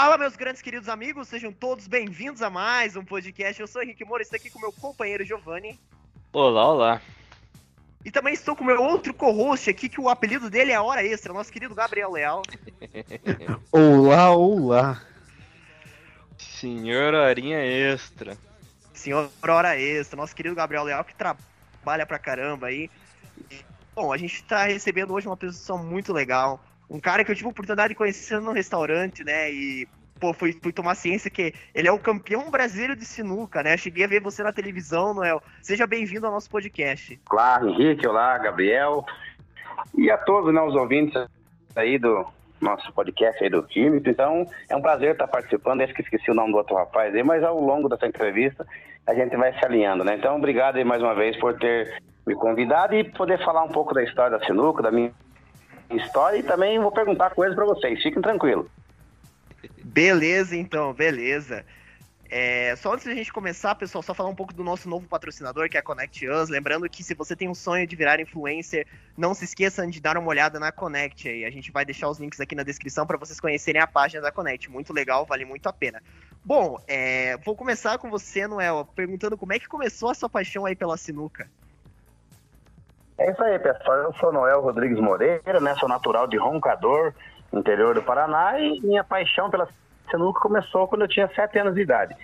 Fala, meus grandes queridos amigos, sejam todos bem-vindos a mais um podcast. Eu sou o Henrique Moura, estou aqui com meu companheiro Giovanni. Olá, olá. E também estou com meu outro co-host aqui, que o apelido dele é Hora Extra, nosso querido Gabriel Leal. olá, olá. Senhor Horinha Extra. Senhor Hora Extra, nosso querido Gabriel Leal, que trabalha pra caramba aí. Bom, a gente está recebendo hoje uma pessoa muito legal. Um cara que eu tive a oportunidade de conhecer no restaurante, né? E, pô, fui, fui tomar ciência que ele é o campeão brasileiro de sinuca, né? Cheguei a ver você na televisão, Noel. Seja bem-vindo ao nosso podcast. Olá, Henrique. Olá, Gabriel. E a todos né, os ouvintes aí do, nosso podcast aí do time. Então, é um prazer estar participando. Acho que esqueci o nome do outro rapaz aí, mas ao longo dessa entrevista a gente vai se alinhando, né? Então, obrigado aí mais uma vez por ter me convidado e poder falar um pouco da história da sinuca, da minha história e também vou perguntar coisas para vocês. Fiquem tranquilos. Beleza, então, beleza. É, só antes da gente começar, pessoal, só falar um pouco do nosso novo patrocinador, que é a Connect Us. Lembrando que se você tem um sonho de virar influencer, não se esqueçam de dar uma olhada na Connect aí. A gente vai deixar os links aqui na descrição para vocês conhecerem a página da Connect. Muito legal, vale muito a pena. Bom, é, vou começar com você, Noel, perguntando como é que começou a sua paixão aí pela sinuca. É isso aí, pessoal. Eu sou Noel Rodrigues Moreira, né? Sou natural de Roncador, interior do Paraná, e minha paixão pela sinuca começou quando eu tinha sete anos de idade.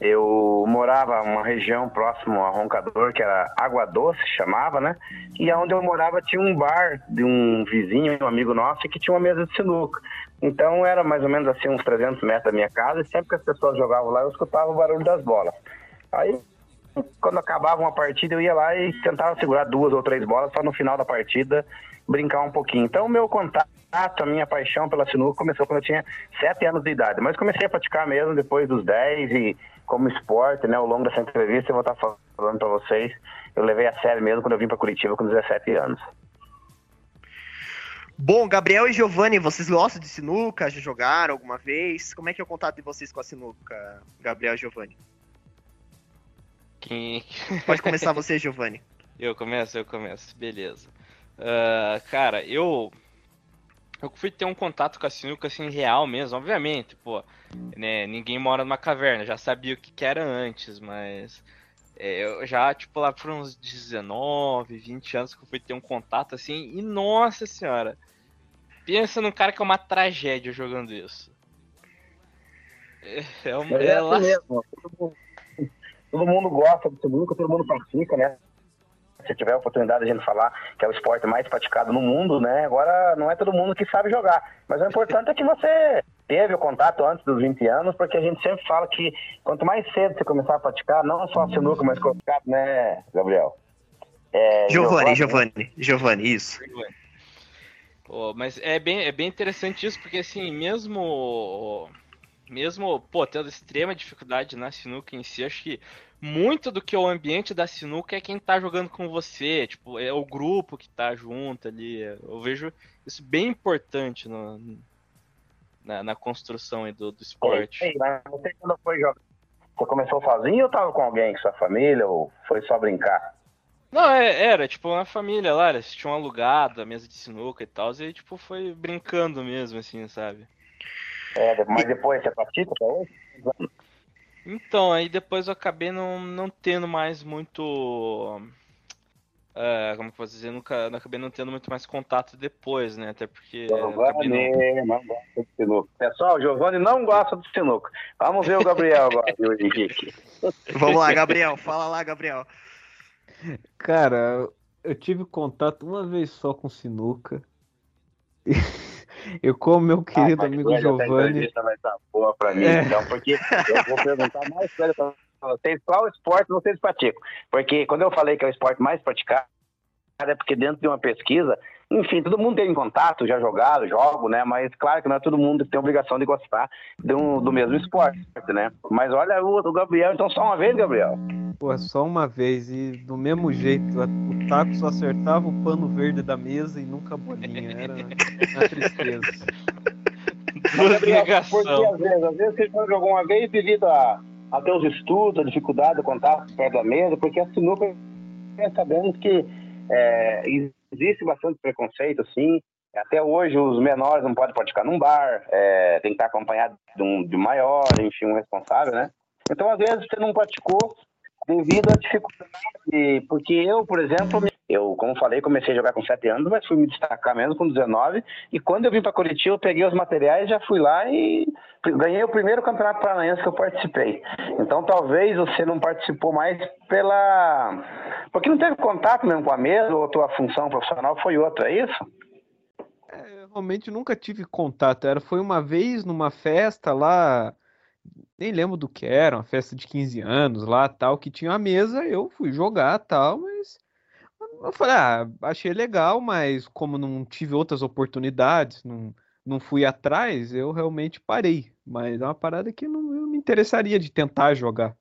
Eu morava uma região próximo a Roncador, que era Água Doce, chamava, né? E onde eu morava tinha um bar de um vizinho, um amigo nosso, que tinha uma mesa de sinuca. Então era mais ou menos assim uns 300 metros da minha casa, e sempre que as pessoas jogavam lá, eu escutava o barulho das bolas. Aí, quando acabava uma partida, eu ia lá e tentava segurar duas ou três bolas para no final da partida brincar um pouquinho. Então, o meu contato, a minha paixão pela sinuca começou quando eu tinha sete anos de idade, mas comecei a praticar mesmo depois dos 10 e como esporte, né, ao longo dessa entrevista eu vou estar falando para vocês, eu levei a sério mesmo quando eu vim para Curitiba com 17 anos. Bom, Gabriel e Giovanni, vocês gostam de sinuca? Já jogaram alguma vez? Como é que é o contato de vocês com a sinuca, Gabriel e Giovanni? Quem... Pode começar você, Giovanni. Eu começo, eu começo. Beleza. Uh, cara, eu eu fui ter um contato com a sinuca assim real mesmo, obviamente, pô, né, ninguém mora numa caverna, já sabia o que, que era antes, mas é, eu já, tipo, lá por uns 19, 20 anos que eu fui ter um contato assim, e nossa senhora, pensa num cara que é uma tragédia jogando isso. É, é, é, é mesmo, todo mundo, gosta de sinuca, todo mundo pratica, né? se tiver a oportunidade de a gente falar que é o esporte mais praticado no mundo, né? Agora não é todo mundo que sabe jogar. Mas o importante é que você teve o contato antes dos 20 anos, porque a gente sempre fala que quanto mais cedo você começar a praticar, não só a sinuca, mas colocado, né, Gabriel? É, Giovanni, Giovanni? Giovanni, isso. Pô, mas é bem, é bem interessante isso, porque assim, mesmo mesmo, pô, tendo extrema dificuldade na sinuca em si, acho que muito do que é o ambiente da sinuca é quem tá jogando com você, tipo, é o grupo que tá junto ali. Eu vejo isso bem importante no, na, na construção do, do esporte. Ei, mas você quando foi jogar, você começou sozinho ou tava com alguém, com sua família, ou foi só brincar? Não, é, era, tipo, uma família lá, eles tinham alugado a mesa de sinuca e tal, e tipo, foi brincando mesmo, assim, sabe? É, mas depois você pratica até hoje? Então, aí depois eu acabei não, não tendo mais muito. Uh, como que eu vou dizer? Nunca, acabei não tendo muito mais contato depois, né? Até porque. Giovanni não... não gosta de sinuca. Pessoal, Giovanni não gosta de sinuca. Vamos ver o Gabriel agora, viu, Henrique? Vamos lá, Gabriel. Fala lá, Gabriel. Cara, eu tive contato uma vez só com sinuca. Eu, como meu ah, querido ah, amigo Giovanni. vai estar boa para mim, é. então, porque eu vou perguntar mais para vocês qual esporte vocês praticam. Porque quando eu falei que é o esporte mais praticado, é porque dentro de uma pesquisa, enfim, todo mundo tem contato, já jogado, jogo, né? Mas claro que não é todo mundo que tem obrigação de gostar um, do mesmo esporte, né? Mas olha o, o Gabriel, então só uma vez, Gabriel. Pô, só uma vez, e do mesmo jeito, o taco só acertava o pano verde da mesa e nunca a bolinha, era uma tristeza. Gabriel, porque às vezes, às vezes você jogou uma vez devido a, a teus estudos, a dificuldade, o contato perto da mesa, porque a sinuca, sabemos que é, existe bastante preconceito, assim, Até hoje, os menores não podem praticar num bar, é, tem que estar acompanhado de um de maior, enfim, um responsável, né? Então, às vezes, você não praticou devido à dificuldade, porque eu, por exemplo, eu, como falei, comecei a jogar com 7 anos, mas fui me destacar mesmo com 19, e quando eu vim para Curitiba, eu peguei os materiais, já fui lá e ganhei o primeiro campeonato paranaense que eu participei. Então, talvez você não participou mais pela... porque não teve contato mesmo com a mesa, ou a tua função profissional foi outra, é isso? É, realmente nunca tive contato, era, foi uma vez numa festa lá nem lembro do que era, uma festa de 15 anos lá, tal, que tinha uma mesa, eu fui jogar, tal, mas eu falei, ah, achei legal, mas como não tive outras oportunidades, não, não fui atrás, eu realmente parei. Mas é uma parada que não, eu me interessaria de tentar jogar.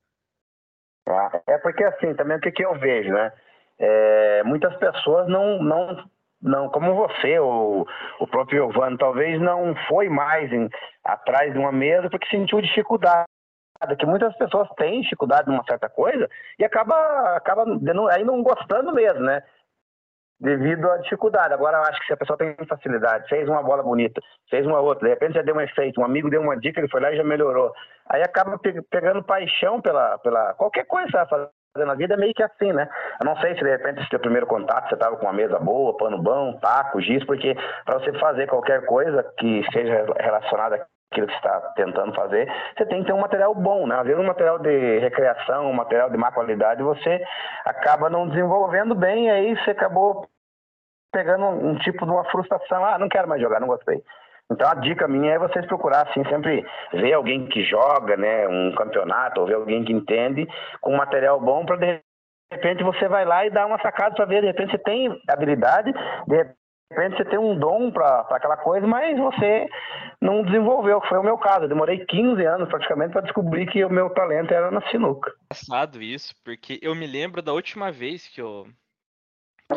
Ah, é porque assim, também o que, que eu vejo, né? É, muitas pessoas não, não não, como você, ou o próprio Giovanni, talvez não foi mais em, atrás de uma mesa porque sentiu dificuldade. Que muitas pessoas têm dificuldade numa certa coisa e acaba, acaba aí não gostando mesmo, né? Devido à dificuldade. Agora, eu acho que se a pessoa tem facilidade, fez uma bola bonita, fez uma outra, de repente já deu um efeito, um amigo deu uma dica, ele foi lá e já melhorou. Aí acaba pegando paixão pela, pela qualquer coisa que você vai fazer na vida é meio que assim, né? Eu não sei se de repente esse teu primeiro contato você estava com uma mesa boa, pano bom, taco, giz, porque para você fazer qualquer coisa que seja relacionada àquilo que está tentando fazer, você tem que ter um material bom, né? Às vezes um material de recreação, um material de má qualidade, você acaba não desenvolvendo bem e aí você acabou pegando um, um tipo de uma frustração, ah, não quero mais jogar, não gostei. Então a dica minha é vocês procurar assim sempre ver alguém que joga, né, um campeonato, ou ver alguém que entende com material bom para de repente você vai lá e dá uma sacada para ver, de repente você tem habilidade, de repente você tem um dom para aquela coisa, mas você não desenvolveu, foi o meu caso. Eu demorei 15 anos praticamente para descobrir que o meu talento era na sinuca. Engraçado isso, porque eu me lembro da última vez que eu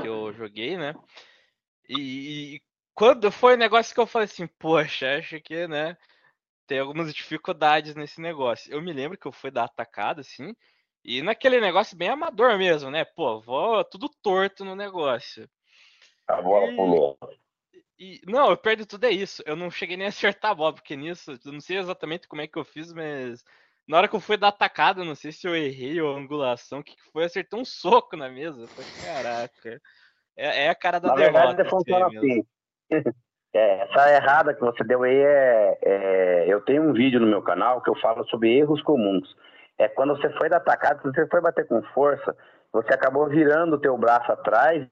que eu joguei, né? E, quando foi o negócio que eu falei assim, poxa, acho que, né, tem algumas dificuldades nesse negócio. Eu me lembro que eu fui dar atacada, assim, e naquele negócio bem amador mesmo, né? Pô, vou tudo torto no negócio. A bola e... pulou. E, não, eu perdi tudo é isso. Eu não cheguei nem a acertar a bola, porque nisso, eu não sei exatamente como é que eu fiz, mas na hora que eu fui dar atacada, não sei se eu errei ou angulação, o que, que foi? Acertei um soco na mesa. falei, caraca. É, é, a cara da na derrota. Verdade, funciona assim. É, essa errada que você deu aí é, é, Eu tenho um vídeo no meu canal que eu falo sobre erros comuns. É quando você foi da atacada, você foi bater com força, você acabou virando o teu braço atrás,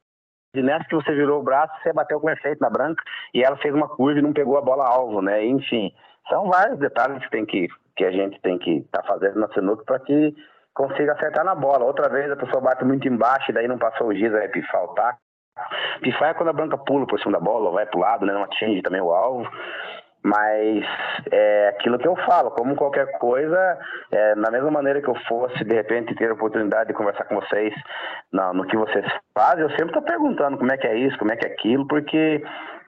e nessa que você virou o braço, você bateu com efeito na branca, e ela fez uma curva e não pegou a bola alvo, né? Enfim, são vários detalhes que, tem que, que a gente tem que estar tá fazendo na sinuca para que consiga acertar na bola. Outra vez a pessoa bate muito embaixo e daí não passou o giz, aí faltar. Pifar é quando a branca pula por cima da bola, ou vai pro lado, né? Não atinge também o alvo. Mas é aquilo que eu falo, como qualquer coisa, é, na mesma maneira que eu fosse, de repente, ter a oportunidade de conversar com vocês no, no que vocês fazem, eu sempre estou perguntando como é que é isso, como é que é aquilo, porque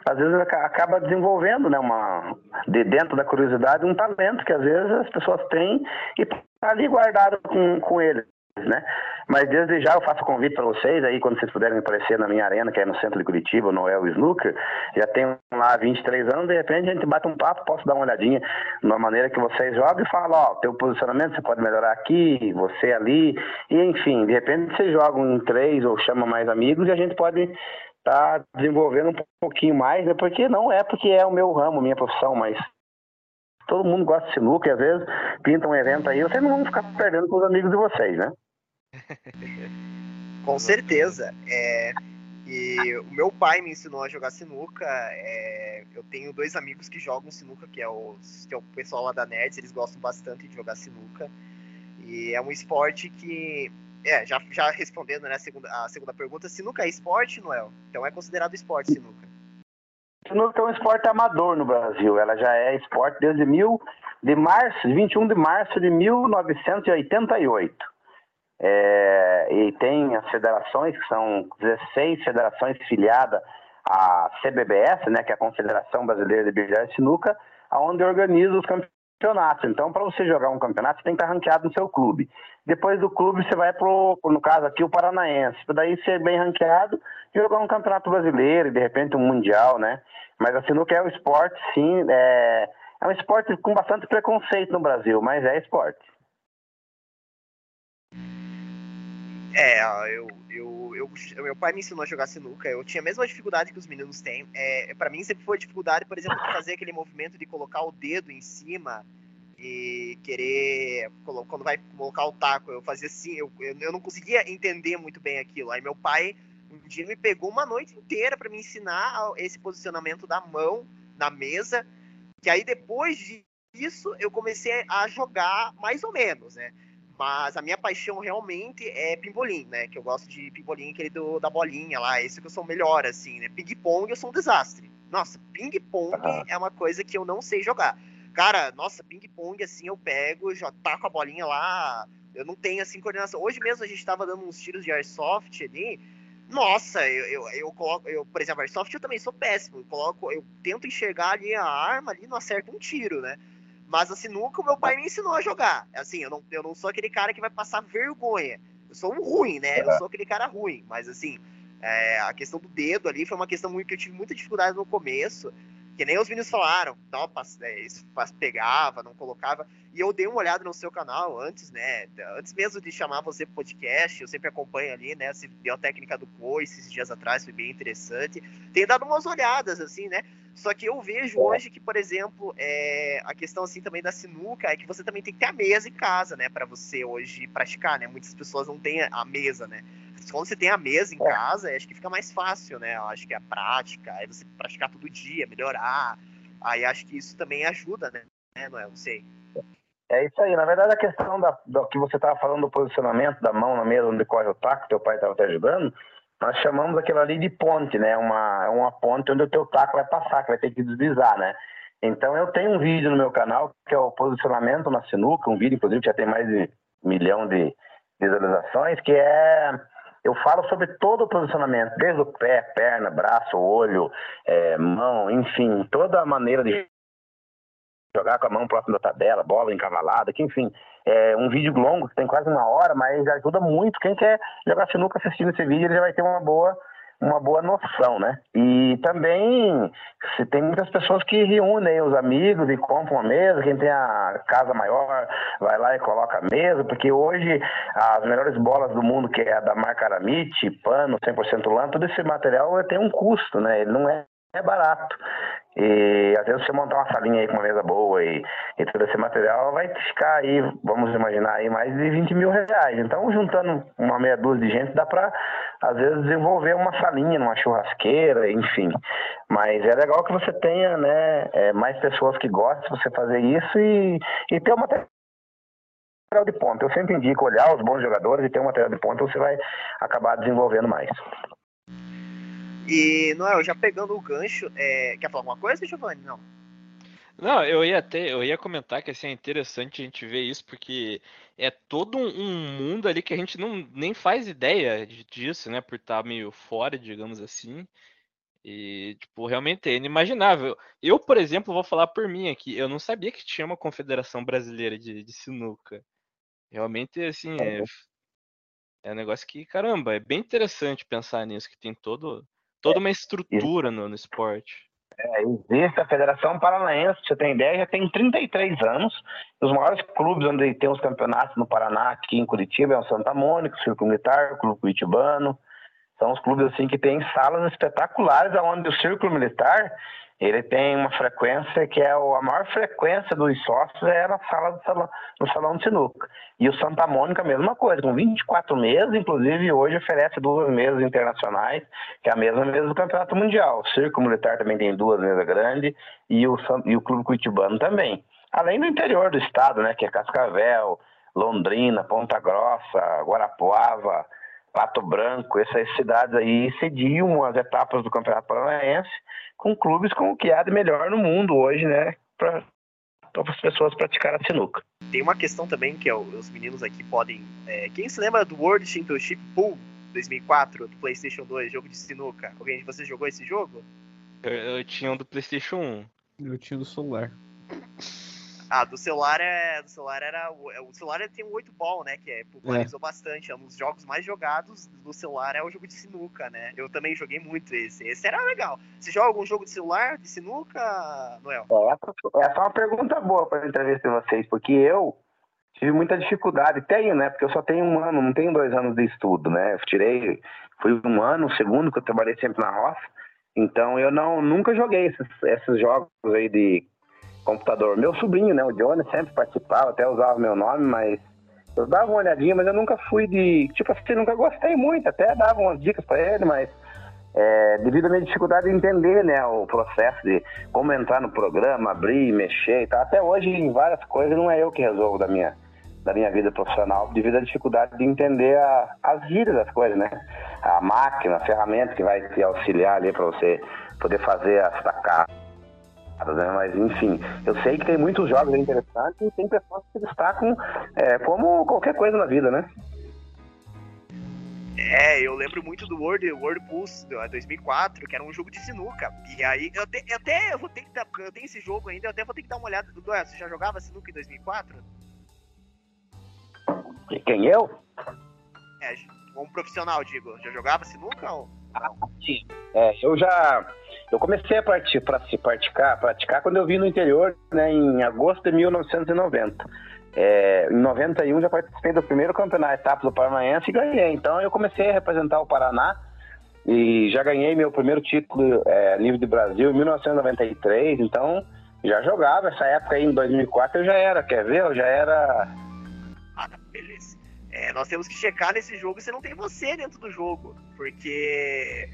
às vezes acaba desenvolvendo, né, uma, de dentro da curiosidade, um talento que às vezes as pessoas têm e tá ali guardado com, com ele né? Mas desde já eu faço convite para vocês aí, quando vocês puderem aparecer na minha arena, que é no centro de Curitiba, no El Snooker, já tenho lá 23 anos, de repente a gente bate um papo, posso dar uma olhadinha na maneira que vocês jogam e falar, ó, teu posicionamento você pode melhorar aqui, você ali, e enfim, de repente vocês jogam em três ou chamam mais amigos e a gente pode estar tá desenvolvendo um pouquinho mais, né? Porque não é porque é o meu ramo, minha profissão, mas todo mundo gosta de sinuca e às vezes pinta um evento aí, vocês não vão ficar perdendo com os amigos de vocês, né? Com certeza. É, e o meu pai me ensinou a jogar sinuca. É, eu tenho dois amigos que jogam sinuca, que é, que é o pessoal lá da Nerds, eles gostam bastante de jogar sinuca. E é um esporte que. É, já, já respondendo né, a, segunda, a segunda pergunta, sinuca é esporte, Noel? Então é considerado esporte sinuca. Sinuca é um esporte amador no Brasil. Ela já é esporte desde mil, de março, 21 de março de 1988. É, e tem as federações, que são 16 federações filiadas à CBBS, né, que é a Confederação Brasileira de Bilhar e Sinuca, onde organiza os campeonatos. Então, para você jogar um campeonato, você tem que estar ranqueado no seu clube. Depois do clube, você vai para no caso aqui, o Paranaense. Para daí ser bem ranqueado, jogar um campeonato brasileiro e de repente um mundial, né? Mas a sinuca é o esporte, sim, é, é um esporte com bastante preconceito no Brasil, mas é esporte. É, eu, eu, eu, meu pai me ensinou a jogar sinuca. Eu tinha a mesma dificuldade que os meninos têm. É, para mim sempre foi dificuldade, por exemplo, de fazer aquele movimento de colocar o dedo em cima e querer quando vai colocar o taco. Eu fazia assim, eu, eu não conseguia entender muito bem aquilo. Aí meu pai um dia me pegou uma noite inteira para me ensinar esse posicionamento da mão na mesa. Que aí depois disso eu comecei a jogar mais ou menos, né? Mas a minha paixão realmente é pimbolim, né? Que eu gosto de pimbolim, aquele do, da bolinha lá. Esse que eu sou melhor, assim, né? Ping-pong eu sou um desastre. Nossa, ping-pong ah. é uma coisa que eu não sei jogar. Cara, nossa, ping-pong, assim, eu pego, já taco a bolinha lá. Eu não tenho, assim, coordenação. Hoje mesmo a gente tava dando uns tiros de airsoft ali. Nossa, eu, eu, eu coloco, eu, por exemplo, airsoft eu também sou péssimo. Eu coloco, eu tento enxergar ali a arma ali, não acerta um tiro, né? Mas assim, nunca o meu pai me ensinou a jogar. Assim, eu não, eu não sou aquele cara que vai passar vergonha. Eu sou um ruim, né? Eu sou aquele cara ruim. Mas assim, é, a questão do dedo ali foi uma questão muito que eu tive muita dificuldade no começo. Que nem os meninos falaram, não, é, isso pegava, não colocava. E eu dei uma olhada no seu canal antes, né? Antes mesmo de chamar você pro podcast, eu sempre acompanho ali, né? Você deu a técnica do coice esses dias atrás, foi bem interessante. Tenho dado umas olhadas, assim, né? Só que eu vejo é. hoje que, por exemplo, é, a questão assim também da sinuca é que você também tem que ter a mesa em casa, né, para você hoje praticar, né? Muitas pessoas não têm a mesa, né? Quando você tem a mesa em é. casa, acho que fica mais fácil, né? Eu acho que a prática, aí você praticar todo dia, melhorar. Aí acho que isso também ajuda, né? É, não é? Não sei. É isso aí. Na verdade, a questão da, do que você estava falando do posicionamento da mão na mesa onde corre o taco, teu pai estava te ajudando, nós chamamos aquilo ali de ponte, né? Uma, uma ponte onde o teu taco vai passar, que vai ter que deslizar, né? Então eu tenho um vídeo no meu canal que é o posicionamento na sinuca, um vídeo inclusive que já tem mais de um milhão de visualizações, que é eu falo sobre todo o posicionamento, desde o pé, perna, braço, olho, é, mão, enfim, toda a maneira de jogar com a mão próximo da tabela, bola encavalada, que enfim, é um vídeo longo que tem quase uma hora, mas ajuda muito. Quem quer jogar sinuca assistindo esse vídeo, ele já vai ter uma boa uma boa noção, né? E também se tem muitas pessoas que reúnem os amigos e compram uma mesa, quem tem a casa maior vai lá e coloca a mesa, porque hoje as melhores bolas do mundo, que é a da marca Aramite, pano, 100% lã, todo esse material tem um custo, né? Ele não é é barato. E às vezes você montar uma salinha aí com uma mesa boa e, e todo esse material vai ficar aí, vamos imaginar aí, mais de 20 mil reais. Então, juntando uma meia dúzia de gente, dá para às vezes desenvolver uma salinha, uma churrasqueira, enfim. Mas é legal que você tenha né, é, mais pessoas que gostem de você fazer isso e, e ter uma material de ponta. Eu sempre indico olhar os bons jogadores e ter um material de ponta, você vai acabar desenvolvendo mais. E, Noel, já pegando o gancho, é... quer falar alguma coisa, Giovanni? Não. Não, eu ia até, eu ia comentar que assim, é interessante a gente ver isso, porque é todo um, mundo ali que a gente não nem faz ideia disso, né? Por estar tá meio fora, digamos assim. E, tipo, realmente é inimaginável. Eu, por exemplo, vou falar por mim aqui, eu não sabia que tinha uma confederação brasileira de, de sinuca. Realmente, assim, é, é um negócio que, caramba, é bem interessante pensar nisso, que tem todo toda uma estrutura no, no esporte. É, existe a Federação Paranaense, você tem ideia, já tem 33 anos. Os maiores clubes onde tem os campeonatos no Paraná, aqui em Curitiba, é o Santa Mônica, o Círculo Militar, o Clube Curitibano. São os clubes assim que têm salas espetaculares, onde o Círculo Militar ele tem uma frequência que é a maior frequência dos sócios é na sala do salão, no salão de sinuca. E o Santa Mônica, mesma coisa, com 24 meses, inclusive hoje oferece duas mesas internacionais, que é a mesma mesa do Campeonato Mundial. O Circo Militar também tem duas mesas grandes e o, e o Clube Curitibano também. Além do interior do estado, né, que é Cascavel, Londrina, Ponta Grossa, Guarapuava, Pato Branco, essas cidades aí cediam as etapas do Campeonato Paranaense com clubes com o que há de melhor no mundo hoje, né? Para as pessoas praticarem a sinuca. Tem uma questão também que os meninos aqui podem. É, quem se lembra do World Championship Pool 2004 do PlayStation 2, jogo de sinuca? Alguém de vocês jogou esse jogo? Eu, eu tinha um do PlayStation 1. Eu tinha do celular. Ah, do celular é. Do celular era. O, o celular tem um 8 ball, né? Que é, popularizou é. bastante. É um dos jogos mais jogados do celular é o jogo de sinuca, né? Eu também joguei muito esse. Esse era legal. Você joga algum jogo de celular, de sinuca, Noel? É, essa, essa é uma pergunta boa pra entrevista de vocês, porque eu tive muita dificuldade. Tenho, né? Porque eu só tenho um ano, não tenho dois anos de estudo, né? Eu tirei. Fui um ano, o segundo, que eu trabalhei sempre na roça. Então eu não nunca joguei esses, esses jogos aí de computador. Meu sobrinho, né, o Johnny, sempre participava, até usava meu nome, mas eu dava uma olhadinha, mas eu nunca fui de. Tipo assim, nunca gostei muito, até dava umas dicas para ele, mas é, devido à minha dificuldade de entender né, o processo de como entrar no programa, abrir, mexer e tal. Até hoje, em várias coisas, não é eu que resolvo da minha, da minha vida profissional, devido à dificuldade de entender a, as gírias das coisas, né? A máquina, a ferramenta que vai te auxiliar ali para você poder fazer as sacadas né? Mas enfim, eu sei que tem muitos jogos interessantes e tem pessoas que se destacam é, como qualquer coisa na vida, né? É, eu lembro muito do World, World Pulse 2004, que era um jogo de sinuca. E aí, eu, te, eu até eu vou ter que dar, eu tenho esse jogo ainda, eu até vou ter que dar uma olhada. Duel, você já jogava sinuca em 2004? Quem eu? É, um profissional, digo. Já jogava sinuca ou? Ah, sim. É, eu já eu comecei a partir para se praticar, praticar quando eu vim no interior, né, em agosto de 1990. É, em 91 já participei do primeiro campeonato etapa do Paranaense e ganhei. Então eu comecei a representar o Paraná e já ganhei meu primeiro título é, livre de Brasil em 1993. Então já jogava essa época aí em 2004 eu já era, quer ver? Eu já era. Ah, tá, beleza. É, nós temos que checar nesse jogo se não tem você dentro do jogo, porque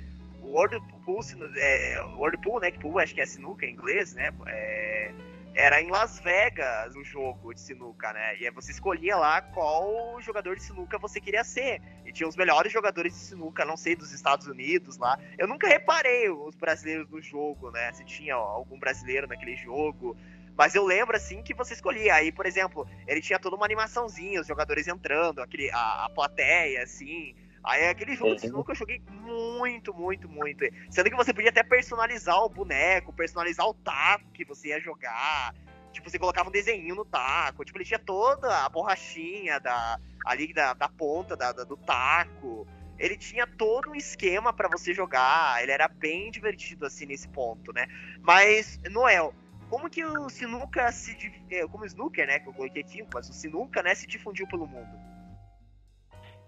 o World Pool, é, né? Que pool acho que é sinuca em inglês, né? É, era em Las Vegas o jogo de sinuca, né? E aí você escolhia lá qual jogador de sinuca você queria ser. E tinha os melhores jogadores de sinuca, não sei, dos Estados Unidos lá. Eu nunca reparei os brasileiros no jogo, né? Se tinha algum brasileiro naquele jogo. Mas eu lembro, assim, que você escolhia. Aí, por exemplo, ele tinha toda uma animaçãozinha, os jogadores entrando, aquele, a, a plateia, assim. Aí é aquele jogo de sinuca eu joguei muito, muito, muito. Sendo que você podia até personalizar o boneco, personalizar o taco que você ia jogar. Tipo, você colocava um desenho no taco. Tipo, ele tinha toda a borrachinha da, ali da, da ponta da, da do taco. Ele tinha todo um esquema para você jogar. Ele era bem divertido, assim, nesse ponto, né? Mas, Noel, como que o sinuca se... É, como o snooker, né? Que eu coloquei aqui, mas o sinuca, né? Se difundiu pelo mundo.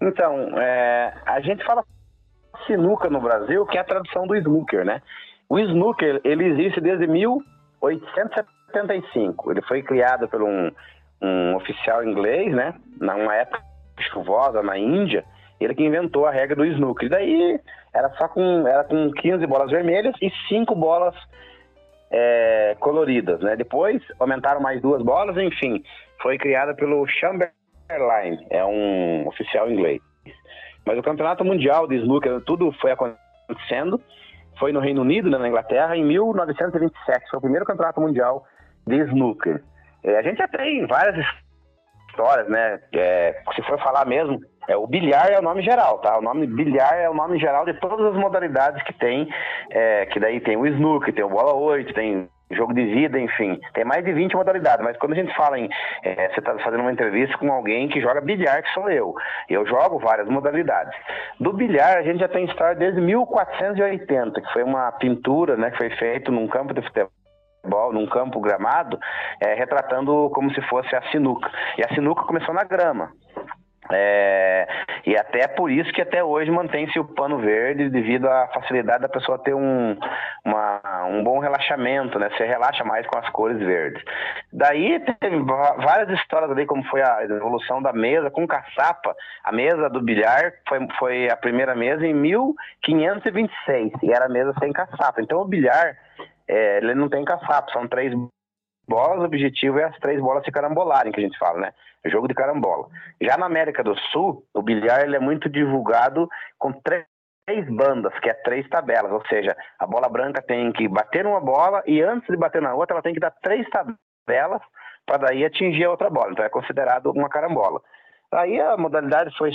Então, é, a gente fala sinuca no Brasil, que é a tradução do snooker, né? O snooker, ele existe desde 1875. Ele foi criado por um, um oficial inglês, né? Numa época chuvosa na Índia, ele que inventou a regra do snooker. E daí era só com, era com 15 bolas vermelhas e 5 bolas é, coloridas, né? Depois aumentaram mais duas bolas, enfim, foi criada pelo Chamber Airline, é um oficial inglês. Mas o campeonato mundial de snooker, tudo foi acontecendo, foi no Reino Unido, né, na Inglaterra, em 1927. Foi o primeiro campeonato mundial de snooker. É, a gente já tem várias histórias, né? É, se for falar mesmo, é, o bilhar é o nome geral, tá? O nome bilhar é o nome geral de todas as modalidades que tem, é, que daí tem o snooker, tem o bola 8, tem jogo de vida, enfim. Tem mais de 20 modalidades, mas quando a gente fala em. É, você está fazendo uma entrevista com alguém que joga bilhar, que sou eu. Eu jogo várias modalidades. Do bilhar, a gente já tem história desde 1480, que foi uma pintura né, que foi feita num campo de futebol num campo gramado, é, retratando como se fosse a sinuca. E a sinuca começou na grama. É, e até por isso que até hoje mantém-se o pano verde devido à facilidade da pessoa ter um, uma, um bom relaxamento, né? Você relaxa mais com as cores verdes. Daí teve várias histórias ali, como foi a evolução da mesa com caçapa. A mesa do bilhar foi, foi a primeira mesa em 1526 e era mesa sem caçapa. Então o bilhar, é, ele não tem caçapa, são três bolas, o objetivo é as três bolas se carambolarem, que a gente fala, né? Jogo de carambola. Já na América do Sul, o bilhar ele é muito divulgado com três bandas, que é três tabelas, ou seja, a bola branca tem que bater numa bola e antes de bater na outra, ela tem que dar três tabelas para daí atingir a outra bola. Então é considerado uma carambola. Aí a modalidade foi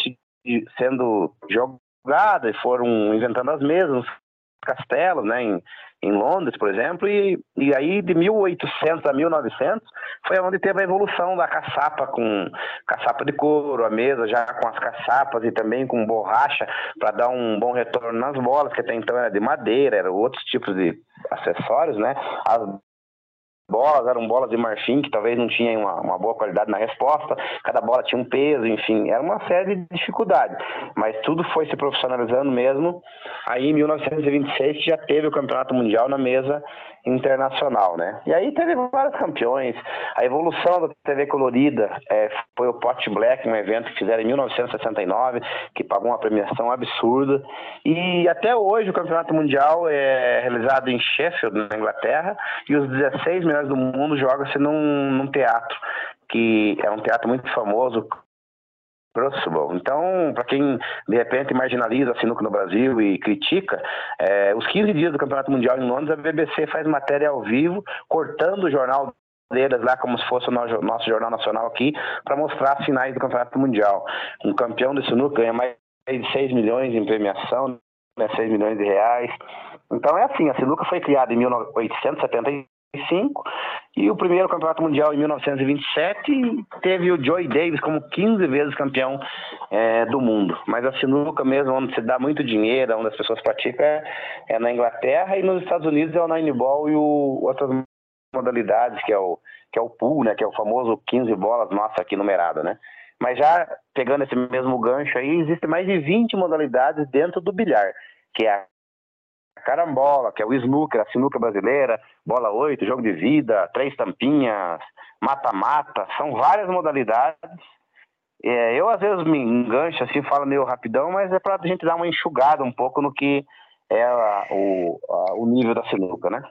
sendo jogada e foram inventando as mesas, castelos, né, em, em Londres, por exemplo, e, e aí de 1800 a 1900 foi onde teve a evolução da caçapa com caçapa de couro, a mesa já com as caçapas e também com borracha para dar um bom retorno nas bolas, que até então era de madeira, eram outros tipos de acessórios, né? As bolas eram bolas de marfim que talvez não tinham uma, uma, boa qualidade na resposta, cada bola tinha um peso, enfim, era uma série de dificuldades, mas tudo foi se profissionalizando mesmo. Aí em 1926 já teve o Campeonato Mundial na mesa internacional, né? E aí teve vários campeões. A evolução da TV colorida é, foi o Pot Black, um evento que fizeram em 1969, que pagou uma premiação absurda. E até hoje o Campeonato Mundial é realizado em Sheffield, na Inglaterra, e os 16 melhores do mundo jogam-se num, num teatro que é um teatro muito famoso, Crucible. Então, para quem de repente marginaliza a sinuca no Brasil e critica, é, os 15 dias do Campeonato Mundial em Londres, a BBC faz matéria ao vivo, cortando o jornal deles lá como se fosse o nosso jornal nacional aqui, para mostrar as finais do Campeonato Mundial. Um campeão de sinuca ganha mais de 6 milhões em premiação, né, 6 milhões de reais. Então é assim, a sinuca foi criada em 1870 e o primeiro campeonato mundial em 1927 teve o Joy Davis como 15 vezes campeão é, do mundo. Mas a sinuca mesmo, onde se dá muito dinheiro, onde as pessoas praticam, é, é na Inglaterra e nos Estados Unidos é o nine ball e o, outras modalidades, que é o, que é o pool, né, que é o famoso 15 bolas nossa aqui numerada, né? Mas já pegando esse mesmo gancho aí, existem mais de 20 modalidades dentro do bilhar, que é a carambola, que é o snooker, a sinuca brasileira, bola 8, jogo de vida, três tampinhas, mata-mata, são várias modalidades. É, eu às vezes me engancho assim, falo meio rapidão, mas é para a gente dar uma enxugada um pouco no que é a, o, a, o nível da sinuca, né?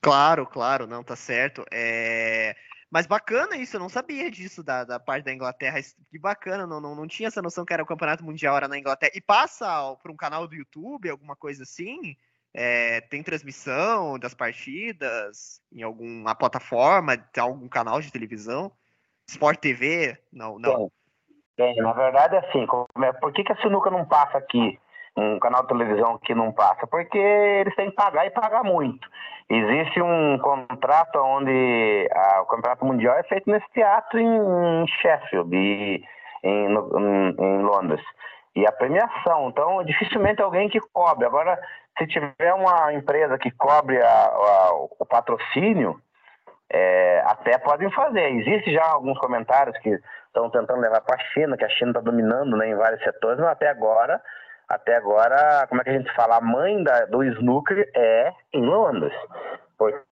Claro, claro, não, tá certo. É... Mas bacana isso, eu não sabia disso da, da parte da Inglaterra. Que bacana, não, não, não tinha essa noção que era o Campeonato Mundial era na Inglaterra. E passa para um canal do YouTube, alguma coisa assim? É, tem transmissão das partidas em alguma plataforma, tem algum canal de televisão? Sport TV? Não, não. Tem, tem. na verdade, é assim, é, por que, que a sinuca não passa aqui? Um canal de televisão que não passa? Porque eles têm que pagar e pagar muito. Existe um contrato onde a, o Campeonato Mundial é feito nesse teatro em Sheffield, e, em, em, em, Londres. E a premiação, então dificilmente alguém que cobre. Agora, se tiver uma empresa que cobre a, a, o patrocínio, é, até podem fazer. Existe já alguns comentários que estão tentando levar para a China, que a China está dominando né, em vários setores, mas até agora até agora, como é que a gente fala? A mãe da, do snooker é em Londres. Porque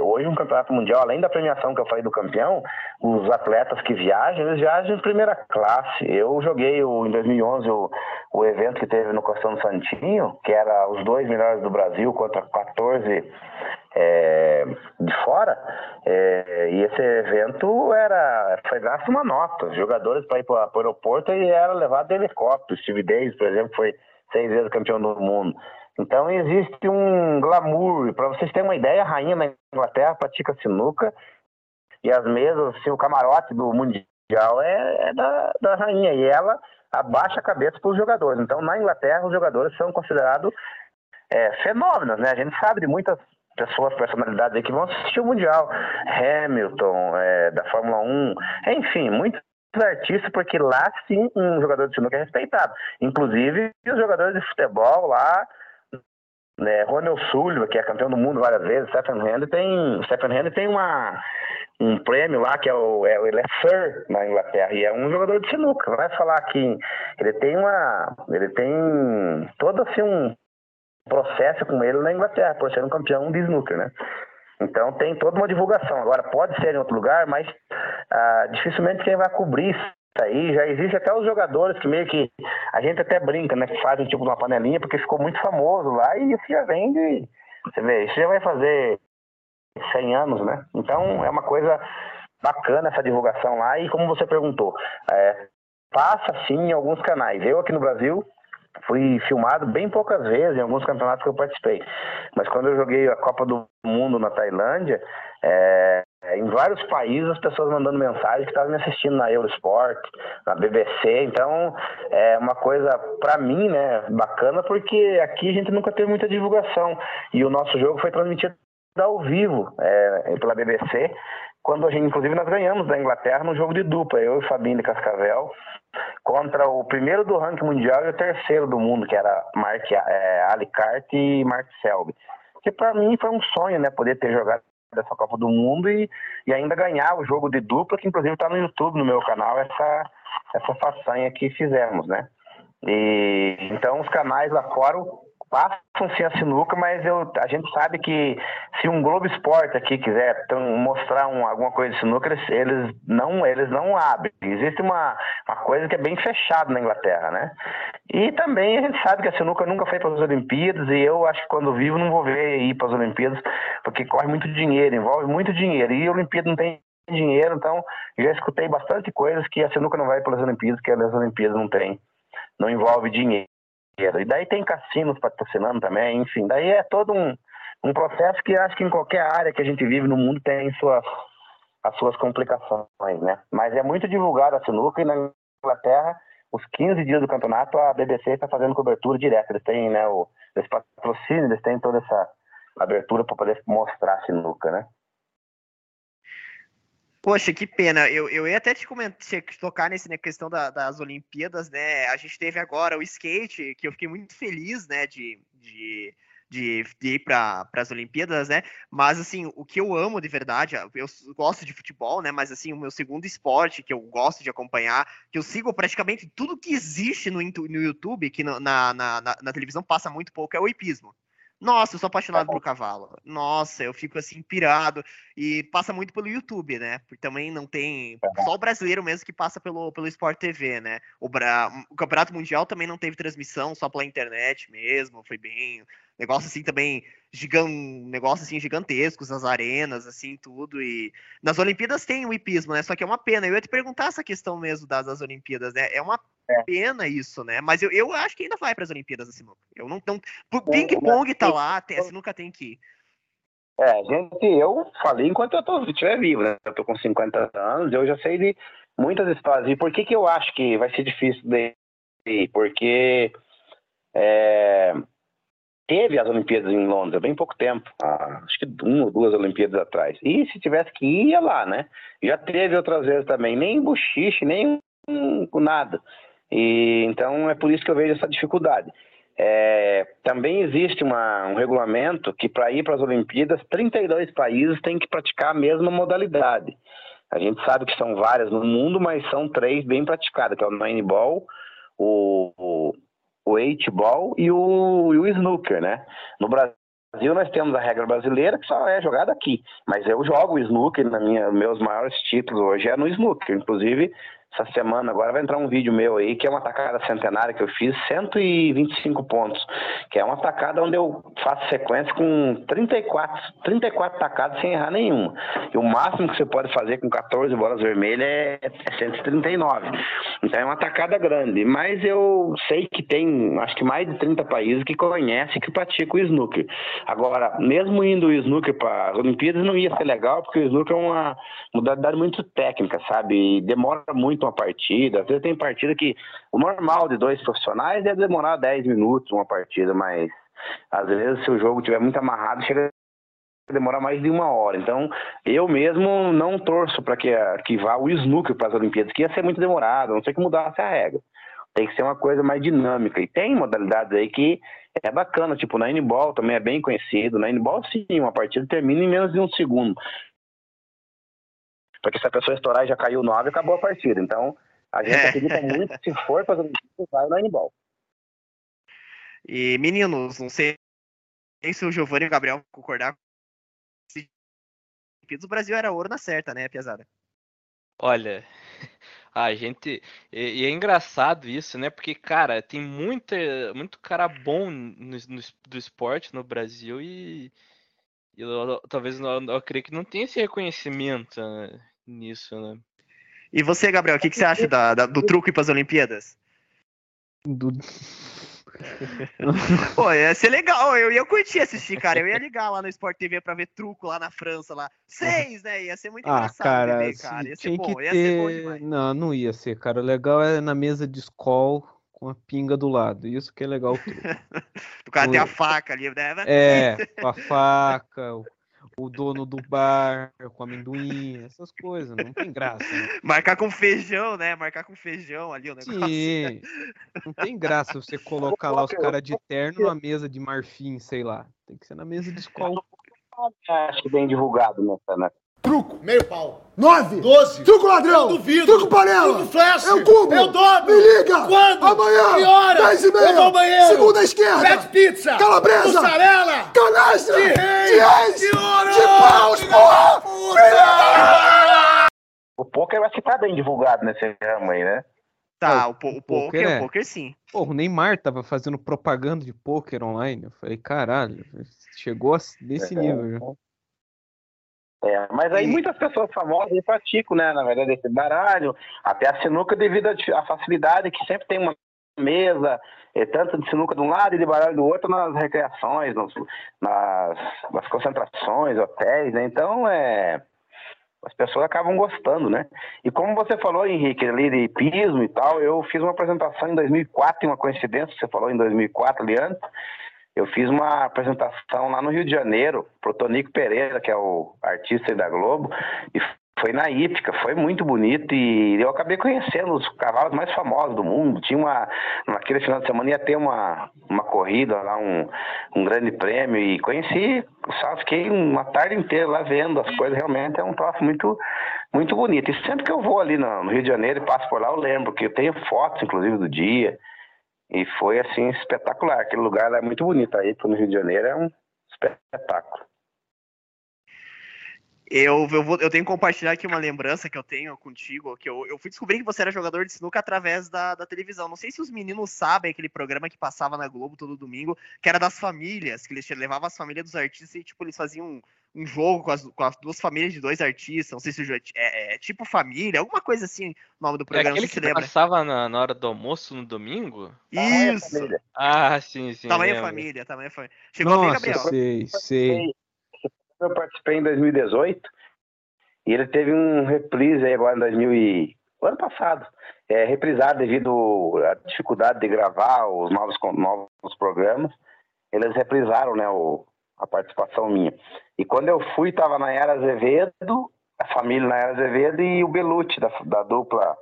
hoje, um campeonato mundial, além da premiação que eu falei do campeão, os atletas que viajam, eles viajam em primeira classe. Eu joguei o, em 2011 o, o evento que teve no Costão Santinho, que era os dois melhores do Brasil contra 14 é, de fora, é, e esse evento era foi gasto uma nota, jogadores para ir para o aeroporto e era levado de helicóptero. Steve Davis, por exemplo, foi seis vezes campeão do mundo. Então existe um glamour. Para vocês terem uma ideia, a rainha na Inglaterra pratica sinuca e as mesas, assim, o camarote do mundial é, é da, da rainha e ela abaixa a cabeça para os jogadores. Então na Inglaterra os jogadores são considerados é, fenômenos, né? A gente sabe de muitas pessoas, personalidades aí que vão assistir o Mundial. Hamilton, é, da Fórmula 1, enfim, muitos artistas, porque lá sim um jogador de sinuca é respeitado. Inclusive os jogadores de futebol lá, né, Ronald Sullivan, que é campeão do mundo várias vezes, Stephen Henry tem, Stephen Henry tem uma, um prêmio lá que é o, é, ele é Sir na Inglaterra e é um jogador de sinuca. Vai falar que ele tem uma, ele tem todo assim um processo com ele na Inglaterra, por ser um campeão de snooker, né? Então tem toda uma divulgação. Agora pode ser em outro lugar, mas ah, dificilmente quem vai cobrir aí. Já existe até os jogadores que meio que a gente até brinca, né? Que fazem tipo uma panelinha porque ficou muito famoso lá e isso já vem de. Você vê, isso já vai fazer 100 anos, né? Então é uma coisa bacana essa divulgação lá e como você perguntou, é, passa sim em alguns canais. Eu aqui no Brasil fui filmado bem poucas vezes em alguns campeonatos que eu participei. Mas quando eu joguei a Copa do Mundo na Tailândia, é, em vários países as pessoas mandando mensagem que estavam me assistindo na Eurosport, na BBC, então é uma coisa para mim, né, bacana porque aqui a gente nunca teve muita divulgação e o nosso jogo foi transmitido ao vivo é, pela BBC, quando a gente, inclusive nós ganhamos da Inglaterra no jogo de dupla, eu e Fabinho de Cascavel, contra o primeiro do ranking mundial e o terceiro do mundo, que era Mark, é, e Mark Selby. Que para mim foi um sonho, né, poder ter jogado dessa Copa do Mundo e, e ainda ganhar o jogo de dupla, que inclusive está no YouTube, no meu canal, essa, essa façanha que fizemos, né? E, então os canais lá fora passam-se a sinuca, mas eu, a gente sabe que se um Globo Esporte aqui quiser mostrar um, alguma coisa de sinuca, eles, eles, não, eles não abrem. Existe uma, uma coisa que é bem fechada na Inglaterra, né? E também a gente sabe que a sinuca nunca foi para as Olimpíadas e eu acho que quando vivo não vou ver ir para as Olimpíadas, porque corre muito dinheiro, envolve muito dinheiro. E a Olimpíada não tem dinheiro, então já escutei bastante coisas que a sinuca não vai para as Olimpíadas, que as Olimpíadas não tem, não envolve dinheiro. E daí tem cassinos patrocinando também, enfim, daí é todo um, um processo que acho que em qualquer área que a gente vive no mundo tem suas, as suas complicações, né? Mas é muito divulgado a sinuca e na Inglaterra, os 15 dias do campeonato, a BBC está fazendo cobertura direta. Eles têm, né, o, esse patrocínio, eles têm toda essa abertura para poder mostrar a sinuca, né? Poxa, que pena. Eu, eu ia até te comentar, tocar nesse na né, questão da, das Olimpíadas, né? A gente teve agora o skate, que eu fiquei muito feliz, né, de, de, de, de ir para as Olimpíadas, né? Mas assim, o que eu amo de verdade, eu gosto de futebol, né? Mas assim, o meu segundo esporte que eu gosto de acompanhar, que eu sigo praticamente tudo que existe no, no YouTube, que na, na, na, na televisão passa muito pouco, é o hipismo. Nossa, eu sou apaixonado por cavalo. Nossa, eu fico assim pirado e passa muito pelo YouTube, né? Porque também não tem só o brasileiro mesmo que passa pelo pelo Sport TV, né? O, Bra... o Campeonato Mundial também não teve transmissão, só pela internet mesmo, foi bem negócio assim também gigan... negócio assim gigantescos nas arenas, assim tudo e nas Olimpíadas tem o hipismo, né? Só que é uma pena. Eu ia te perguntar essa questão mesmo das, das Olimpíadas, né? É uma é. pena isso, né? Mas eu, eu acho que ainda vai para as Olimpíadas assim, Eu não, não ping pong tá lá, tem, você nunca tem que ir. É, gente, eu falei enquanto eu tô, estiver vivo, né? Eu tô com 50 anos, eu já sei de muitas histórias. E por que que eu acho que vai ser difícil de ir? Porque é, teve as Olimpíadas em Londres há bem pouco tempo, acho que uma ou duas Olimpíadas atrás. E se tivesse que ir, ia lá, né? Já teve outras vezes também, nem buchiche, nem com nada. E então é por isso que eu vejo essa dificuldade. É, também existe uma, um regulamento que para ir para as Olimpíadas, 32 países têm que praticar a mesma modalidade. A gente sabe que são várias no mundo, mas são três bem praticadas, que é o Nineball, o, o, o Eight Ball e o, e o Snooker, né? No Brasil nós temos a regra brasileira que só é jogada aqui, mas eu jogo o Snooker, na minha, meus maiores títulos hoje é no Snooker, inclusive essa semana agora vai entrar um vídeo meu aí, que é uma tacada centenária que eu fiz, 125 pontos, que é uma tacada onde eu faço sequência com 34, 34 tacadas sem errar nenhuma. E o máximo que você pode fazer com 14 bolas vermelhas é, é 139. Então é uma tacada grande, mas eu sei que tem, acho que mais de 30 países que conhecem que praticam o snooker. Agora, mesmo indo o snooker para as Olimpíadas não ia ser legal, porque o snooker é uma modalidade muito técnica, sabe? E demora muito uma partida. Às vezes tem partida que o normal de dois profissionais é demorar 10 minutos uma partida, mas às vezes se o jogo tiver muito amarrado, chega a demorar mais de uma hora. Então, eu mesmo não torço para que, que vá o snooker para as Olimpíadas, que ia ser muito demorado, não sei que mudasse a regra. Tem que ser uma coisa mais dinâmica. E tem modalidades aí que é bacana, tipo, na N-Ball também é bem conhecido. Na N-Ball, sim, uma partida termina em menos de um segundo. Porque se a pessoa estourar e já caiu 9, acabou a partida. Então, a gente é. acredita muito que se for fazer o vai no handball. E, meninos, não sei se o Giovanni e o Gabriel concordar. O Brasil era ouro na certa, né, Piazada? Olha, a gente. E, é engraçado isso, né? Porque, cara, tem muita, muito cara bom no, no, do esporte no Brasil e. Eu, talvez eu, eu creio que não tem esse reconhecimento. Né? Nisso, né? E você, Gabriel, o que, que você acha da, da, do truque para as Olimpíadas? Do... Pô, ia ser legal, eu ia curtir assistir, cara. Eu ia ligar lá no Sport TV pra ver truco lá na França, lá. Seis, né? Ia ser muito Ah, engraçado cara, ver, se- cara. Ia ser bom, que ia ser bom ter. demais. Não, não ia ser, cara. O legal é na mesa de escol com a pinga do lado. Isso que é legal. o truco. O cara tem a Ui. faca ali, né? É, com a faca, o, o dono do bar com amendoim, essas coisas. Não tem graça. né? Marcar com feijão, né? Marcar com feijão ali o negócio. Sim, não tem graça você colocar lá os caras de terno numa mesa de marfim, sei lá. Tem que ser na mesa de escola. Acho que bem divulgado nessa, né? Truco, meio pau. Nove. Doze. Truco ladrão. Eu duvido. Truco panela. Truco flash. Eu cubo. Eu dobro. Me liga. Quando? Amanhã. Que hora? Dez e meia. Eu vou ao banheiro. Segunda esquerda. Pet pizza. Calabresa. Mussarela. Canastra. De reis. De reis. De ouro. De paus, porra. O poker vai ficar bem divulgado nesse ramo aí, né? Tá, o, po- o o poker poker, é. o poker sim. Pô, o Neymar tava fazendo propaganda de pôquer online. Eu falei, caralho, chegou a- nesse nível já. É, mas aí muitas pessoas famosas praticam, né? Na verdade, esse baralho, até a sinuca devido à facilidade que sempre tem uma mesa, eh, tanto de sinuca de um lado e de baralho do outro nas recreações, nos- nas, nas concentrações, hotéis, né? Então, é, as pessoas acabam gostando, né? E como você falou, Henrique, ali de hipismo e tal, eu fiz uma apresentação em 2004, tem uma coincidência, você falou em 2004, Leandro, eu fiz uma apresentação lá no Rio de Janeiro pro Tonico Pereira, que é o artista da Globo, e foi na hípica, foi muito bonito e eu acabei conhecendo os cavalos mais famosos do mundo. Tinha uma, naquele final de semana ia ter uma, uma corrida lá, um, um grande prêmio e conheci, só fiquei uma tarde inteira lá vendo as coisas, realmente é um troço muito, muito bonito. E sempre que eu vou ali no Rio de Janeiro e passo por lá, eu lembro que eu tenho fotos, inclusive, do dia. E foi assim espetacular. Aquele lugar lá é muito bonito. Aí no Rio de Janeiro é um espetáculo. Eu, eu, vou, eu tenho que compartilhar aqui uma lembrança que eu tenho contigo, que eu, eu fui descobrir que você era jogador de sinuca através da, da televisão. Não sei se os meninos sabem aquele programa que passava na Globo todo domingo, que era das famílias, que eles levavam as famílias dos artistas e, tipo, eles faziam um, um jogo com as, com as duas famílias de dois artistas. Não sei se o jogo é, é tipo família, alguma coisa assim, o nome do É programa, aquele não se que lembra. passava na, na hora do almoço no domingo? Isso! Família. Ah, sim, sim. Tamanho família, tamanho família. Chegou a ver, Nossa, Gabriel? sei, sei. Eu participei em 2018 e ele teve um reprise aí agora em 2000 e... o ano passado. É, reprisado devido à dificuldade de gravar os novos, novos programas. Eles reprisaram né, o, a participação minha. E quando eu fui, estava na Era Azevedo, a família na Era Azevedo e o Belucci, da, da dupla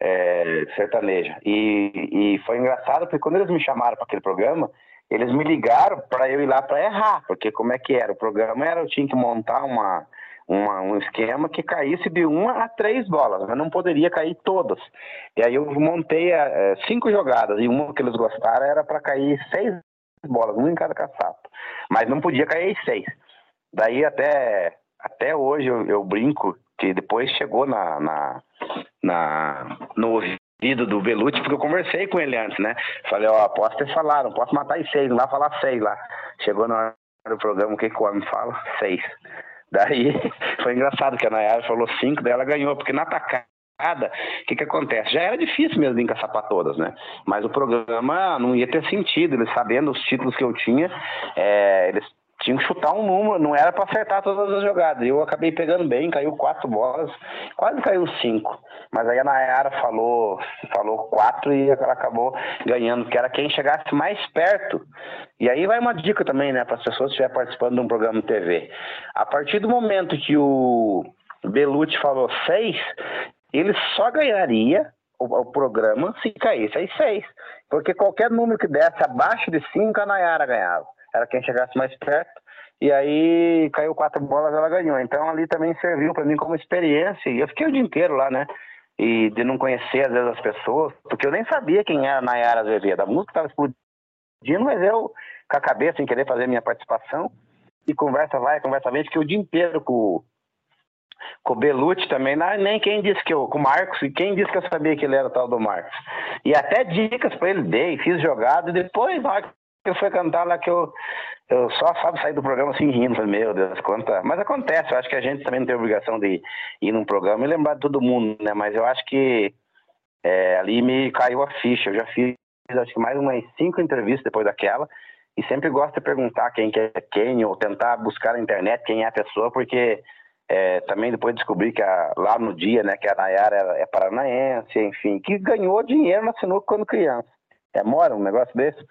é, sertaneja. E, e foi engraçado porque quando eles me chamaram para aquele programa, eles me ligaram para eu ir lá para errar, porque como é que era? O programa era, eu tinha que montar uma, uma, um esquema que caísse de uma a três bolas, mas não poderia cair todas. E aí eu montei eh, cinco jogadas, e uma que eles gostaram era para cair seis bolas, uma em cada caçapa. Mas não podia cair seis. Daí até, até hoje eu, eu brinco que depois chegou na, na, na, no ouvido do Belucci, porque eu conversei com ele antes, né? Falei, ó, posso ter falado, posso matar em seis, não vai falar seis lá. Chegou na hora do programa, o que, que o homem fala? Seis. Daí foi engraçado que a Nayara falou cinco, daí ela ganhou, porque na tacada, o que, que acontece? Já era difícil mesmo de encaçapar todas, né? Mas o programa não ia ter sentido, eles sabendo os títulos que eu tinha, é, eles tinham que chutar um número, não era para acertar todas as jogadas. Eu acabei pegando bem, caiu quatro bolas, quase caiu cinco. Mas aí a Nayara falou, falou quatro e ela acabou ganhando, que era quem chegasse mais perto. E aí vai uma dica também, né, para as pessoas que estiverem participando de um programa de TV. A partir do momento que o Belucci falou seis, ele só ganharia o, o programa se caísse aí seis. Porque qualquer número que desse abaixo de cinco, a Nayara ganhava. Era quem chegasse mais perto. E aí caiu quatro bolas, ela ganhou. Então ali também serviu para mim como experiência. E eu fiquei o dia inteiro lá, né? E de não conhecer às vezes as pessoas, porque eu nem sabia quem era a Nayara Azevedo. A música estava explodindo, mas eu, com a cabeça, sem querer fazer minha participação, e conversa vai, conversa vem, fiquei o dia inteiro com, com o Belucci também, não, nem quem disse que eu, com o Marcos, e quem disse que eu sabia que ele era o tal do Marcos. E até dicas para ele dei, fiz jogada, e depois, na hora que eu fui cantar lá, que eu, eu só sabe sair do programa assim rindo, falei, meu Deus, quanta. Mas acontece, eu acho que a gente também não tem obrigação de ir num programa e lembrar de todo mundo, né? Mas eu acho que é, ali me caiu a ficha, eu já fiz acho que mais umas cinco entrevistas depois daquela, e sempre gosto de perguntar quem que é quem, ou tentar buscar na internet quem é a pessoa, porque é, também depois descobri que a, lá no dia, né, que a Nayara é, é paranaense, enfim, que ganhou dinheiro na sinuca quando criança. É, mora um negócio desse.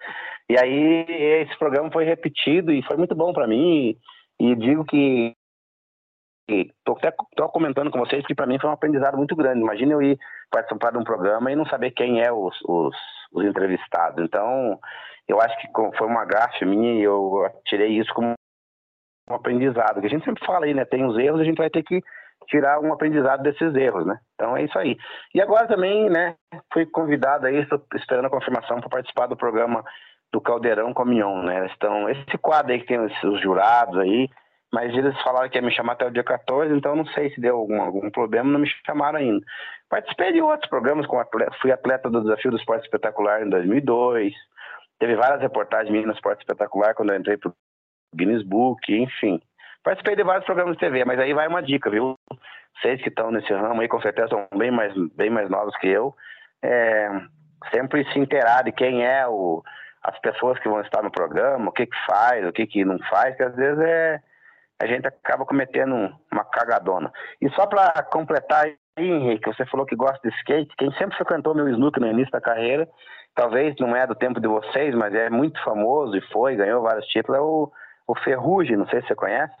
E aí esse programa foi repetido e foi muito bom para mim. E, e, digo que estou até tô comentando com vocês que para mim foi um aprendizado muito grande. Imagina eu ir participar de um programa e não saber quem é os, os, os entrevistados. Então, eu acho que foi uma gafe minha e eu tirei isso como um aprendizado. Que a gente sempre fala aí, né? Tem os erros, a gente vai ter que tirar um aprendizado desses erros, né? Então é isso aí. E agora também, né? Fui convidado aí, estou esperando a confirmação para participar do programa do Caldeirão com a né? Então, esse quadro aí que tem os, os jurados aí, mas eles falaram que ia me chamar até o dia 14, então não sei se deu algum, algum problema, não me chamaram ainda. Participei de outros programas, com atleta, fui atleta do Desafio do Esporte Espetacular em 2002, teve várias reportagens minhas no Esporte Espetacular quando eu entrei pro Guinness Book, enfim. Participei de vários programas de TV, mas aí vai uma dica, viu? Vocês que estão nesse ramo aí, com certeza são bem mais, bem mais novos que eu. É, sempre se inteirar de quem é o, as pessoas que vão estar no programa, o que que faz, o que que não faz, que às vezes é, a gente acaba cometendo uma cagadona. E só para completar aí, Henrique, você falou que gosta de skate, quem sempre frequentou meu snook no início da carreira, talvez não é do tempo de vocês, mas é muito famoso e foi, ganhou vários títulos, é o o Ferrugem, não sei se você conhece.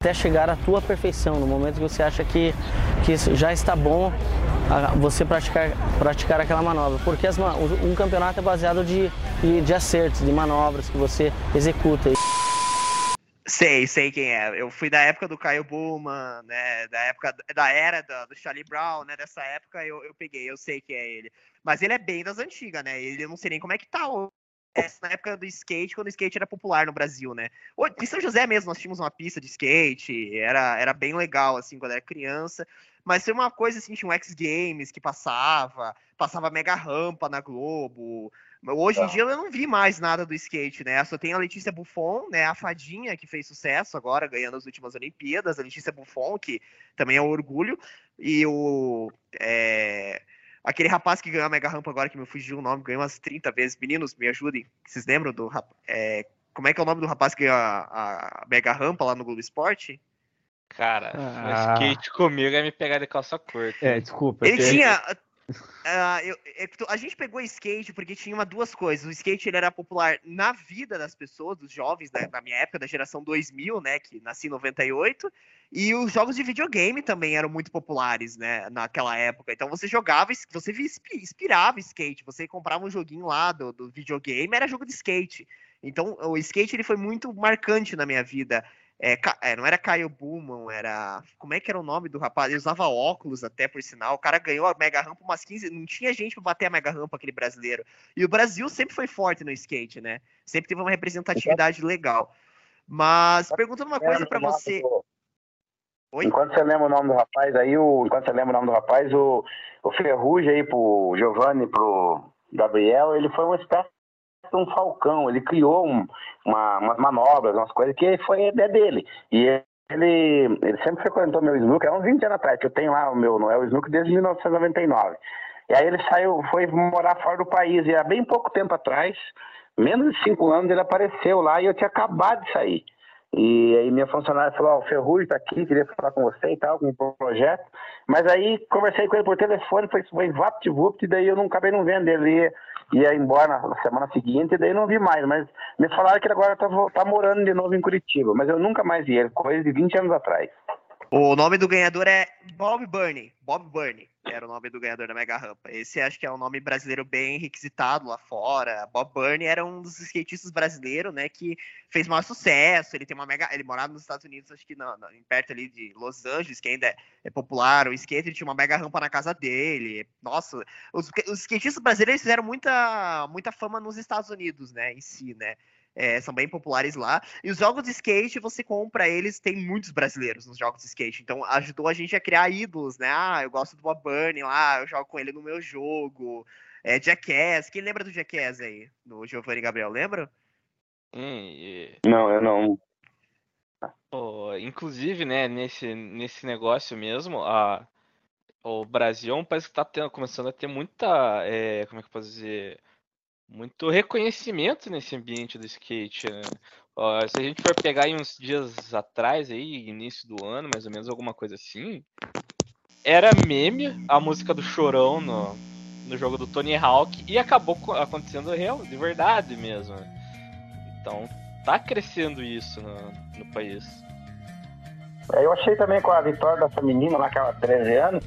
Até chegar à tua perfeição, no momento que você acha que, que já está bom você praticar, praticar aquela manobra. Porque as, um campeonato é baseado de, de, de acertos, de manobras que você executa. Sei, sei quem é. Eu fui da época do Caio Bowman, né? Da época da era do, do Charlie Brown, né? Dessa época eu, eu peguei, eu sei que é ele. Mas ele é bem das antigas, né? Ele eu não sei nem como é que tá na época do skate, quando o skate era popular no Brasil, né? Em São José mesmo, nós tínhamos uma pista de skate, era, era bem legal, assim, quando era criança. Mas foi uma coisa assim, tinha um X Games que passava, passava mega rampa na Globo. Hoje em tá. dia eu não vi mais nada do skate, né? Só tem a Letícia Buffon, né? A fadinha que fez sucesso agora, ganhando as últimas Olimpíadas. A Letícia Buffon, que também é um orgulho. E o. É Aquele rapaz que ganhou a mega rampa agora, que me fugiu o nome, ganhou umas 30 vezes. Meninos, me ajudem. Vocês lembram do é, Como é que é o nome do rapaz que ganhou a, a mega rampa lá no Globo Esporte? Cara, ah. skate comigo é me pegar de calça curta. É, desculpa. Ele tinha. Uh, eu, eu, a gente pegou skate porque tinha uma, duas coisas. O skate ele era popular na vida das pessoas, dos jovens da, da minha época, da geração 2000, né, que nasci em 98, e os jogos de videogame também eram muito populares, né, naquela época. Então você jogava, você inspirava skate, você comprava um joguinho lá do, do videogame, era jogo de skate. Então o skate ele foi muito marcante na minha vida. É, é, não era Caio Bullman, era. Como é que era o nome do rapaz? Ele usava óculos até, por sinal. O cara ganhou a Mega Rampa umas 15. Não tinha gente pra bater a Mega Rampa, aquele brasileiro. E o Brasil sempre foi forte no skate, né? Sempre teve uma representatividade legal. Mas perguntando uma coisa para você. Oi? Enquanto você lembra o nome do rapaz aí, o... enquanto você lembra o nome do rapaz, o, o Ferrugem aí pro Giovanni, pro Gabriel, ele foi uma espécie um falcão, ele criou um, uma, umas manobras, umas coisas que foi é dele. E ele, ele sempre frequentou meu Snook, há uns 20 anos atrás, que eu tenho lá o meu Noel Snook desde 1999. E aí ele saiu, foi morar fora do país, e há bem pouco tempo atrás, menos de cinco anos, ele apareceu lá e eu tinha acabado de sair. E aí minha funcionária falou, ó, oh, o Ferrugem tá aqui, queria falar com você e tal, com um projeto. Mas aí conversei com ele por telefone, foi, foi vapt-vupt, e daí eu não acabei não vendo. Ele ia embora na semana seguinte, e daí não vi mais. Mas me falaram que ele agora tá, tá morando de novo em Curitiba, mas eu nunca mais vi ele, coisa de 20 anos atrás. O nome do ganhador é Bob Burney. Bob Burney era o nome do ganhador da Mega Rampa. Esse acho que é um nome brasileiro bem requisitado lá fora. Bob Burney era um dos skatistas brasileiros, né, que fez maior sucesso. Ele tem uma mega, ele morava nos Estados Unidos, acho que não, não, perto ali de Los Angeles, que ainda é, é, popular. O skate ele tinha uma mega rampa na casa dele. Nossa, os, os skatistas brasileiros fizeram muita, muita fama nos Estados Unidos, né, em si, né é, são bem populares lá. E os jogos de skate, você compra eles, tem muitos brasileiros nos jogos de skate. Então ajudou a gente a criar ídolos, né? Ah, eu gosto do Bob Bunny lá, eu jogo com ele no meu jogo. É, Jackass, quem lembra do Jackass aí? Do Giovanni Gabriel, lembra? Hum, Não, eu não. Oh, inclusive, né, nesse, nesse negócio mesmo, a, o Brasil parece que tá tendo, começando a ter muita. É, como é que eu posso dizer? Muito reconhecimento nesse ambiente do skate, né? Ó, se a gente for pegar aí uns dias atrás, aí, início do ano, mais ou menos, alguma coisa assim, era meme a música do Chorão no, no jogo do Tony Hawk e acabou acontecendo real, de verdade mesmo. Então, tá crescendo isso no, no país. É, eu achei também com a vitória dessa menina lá, que ela 13 anos,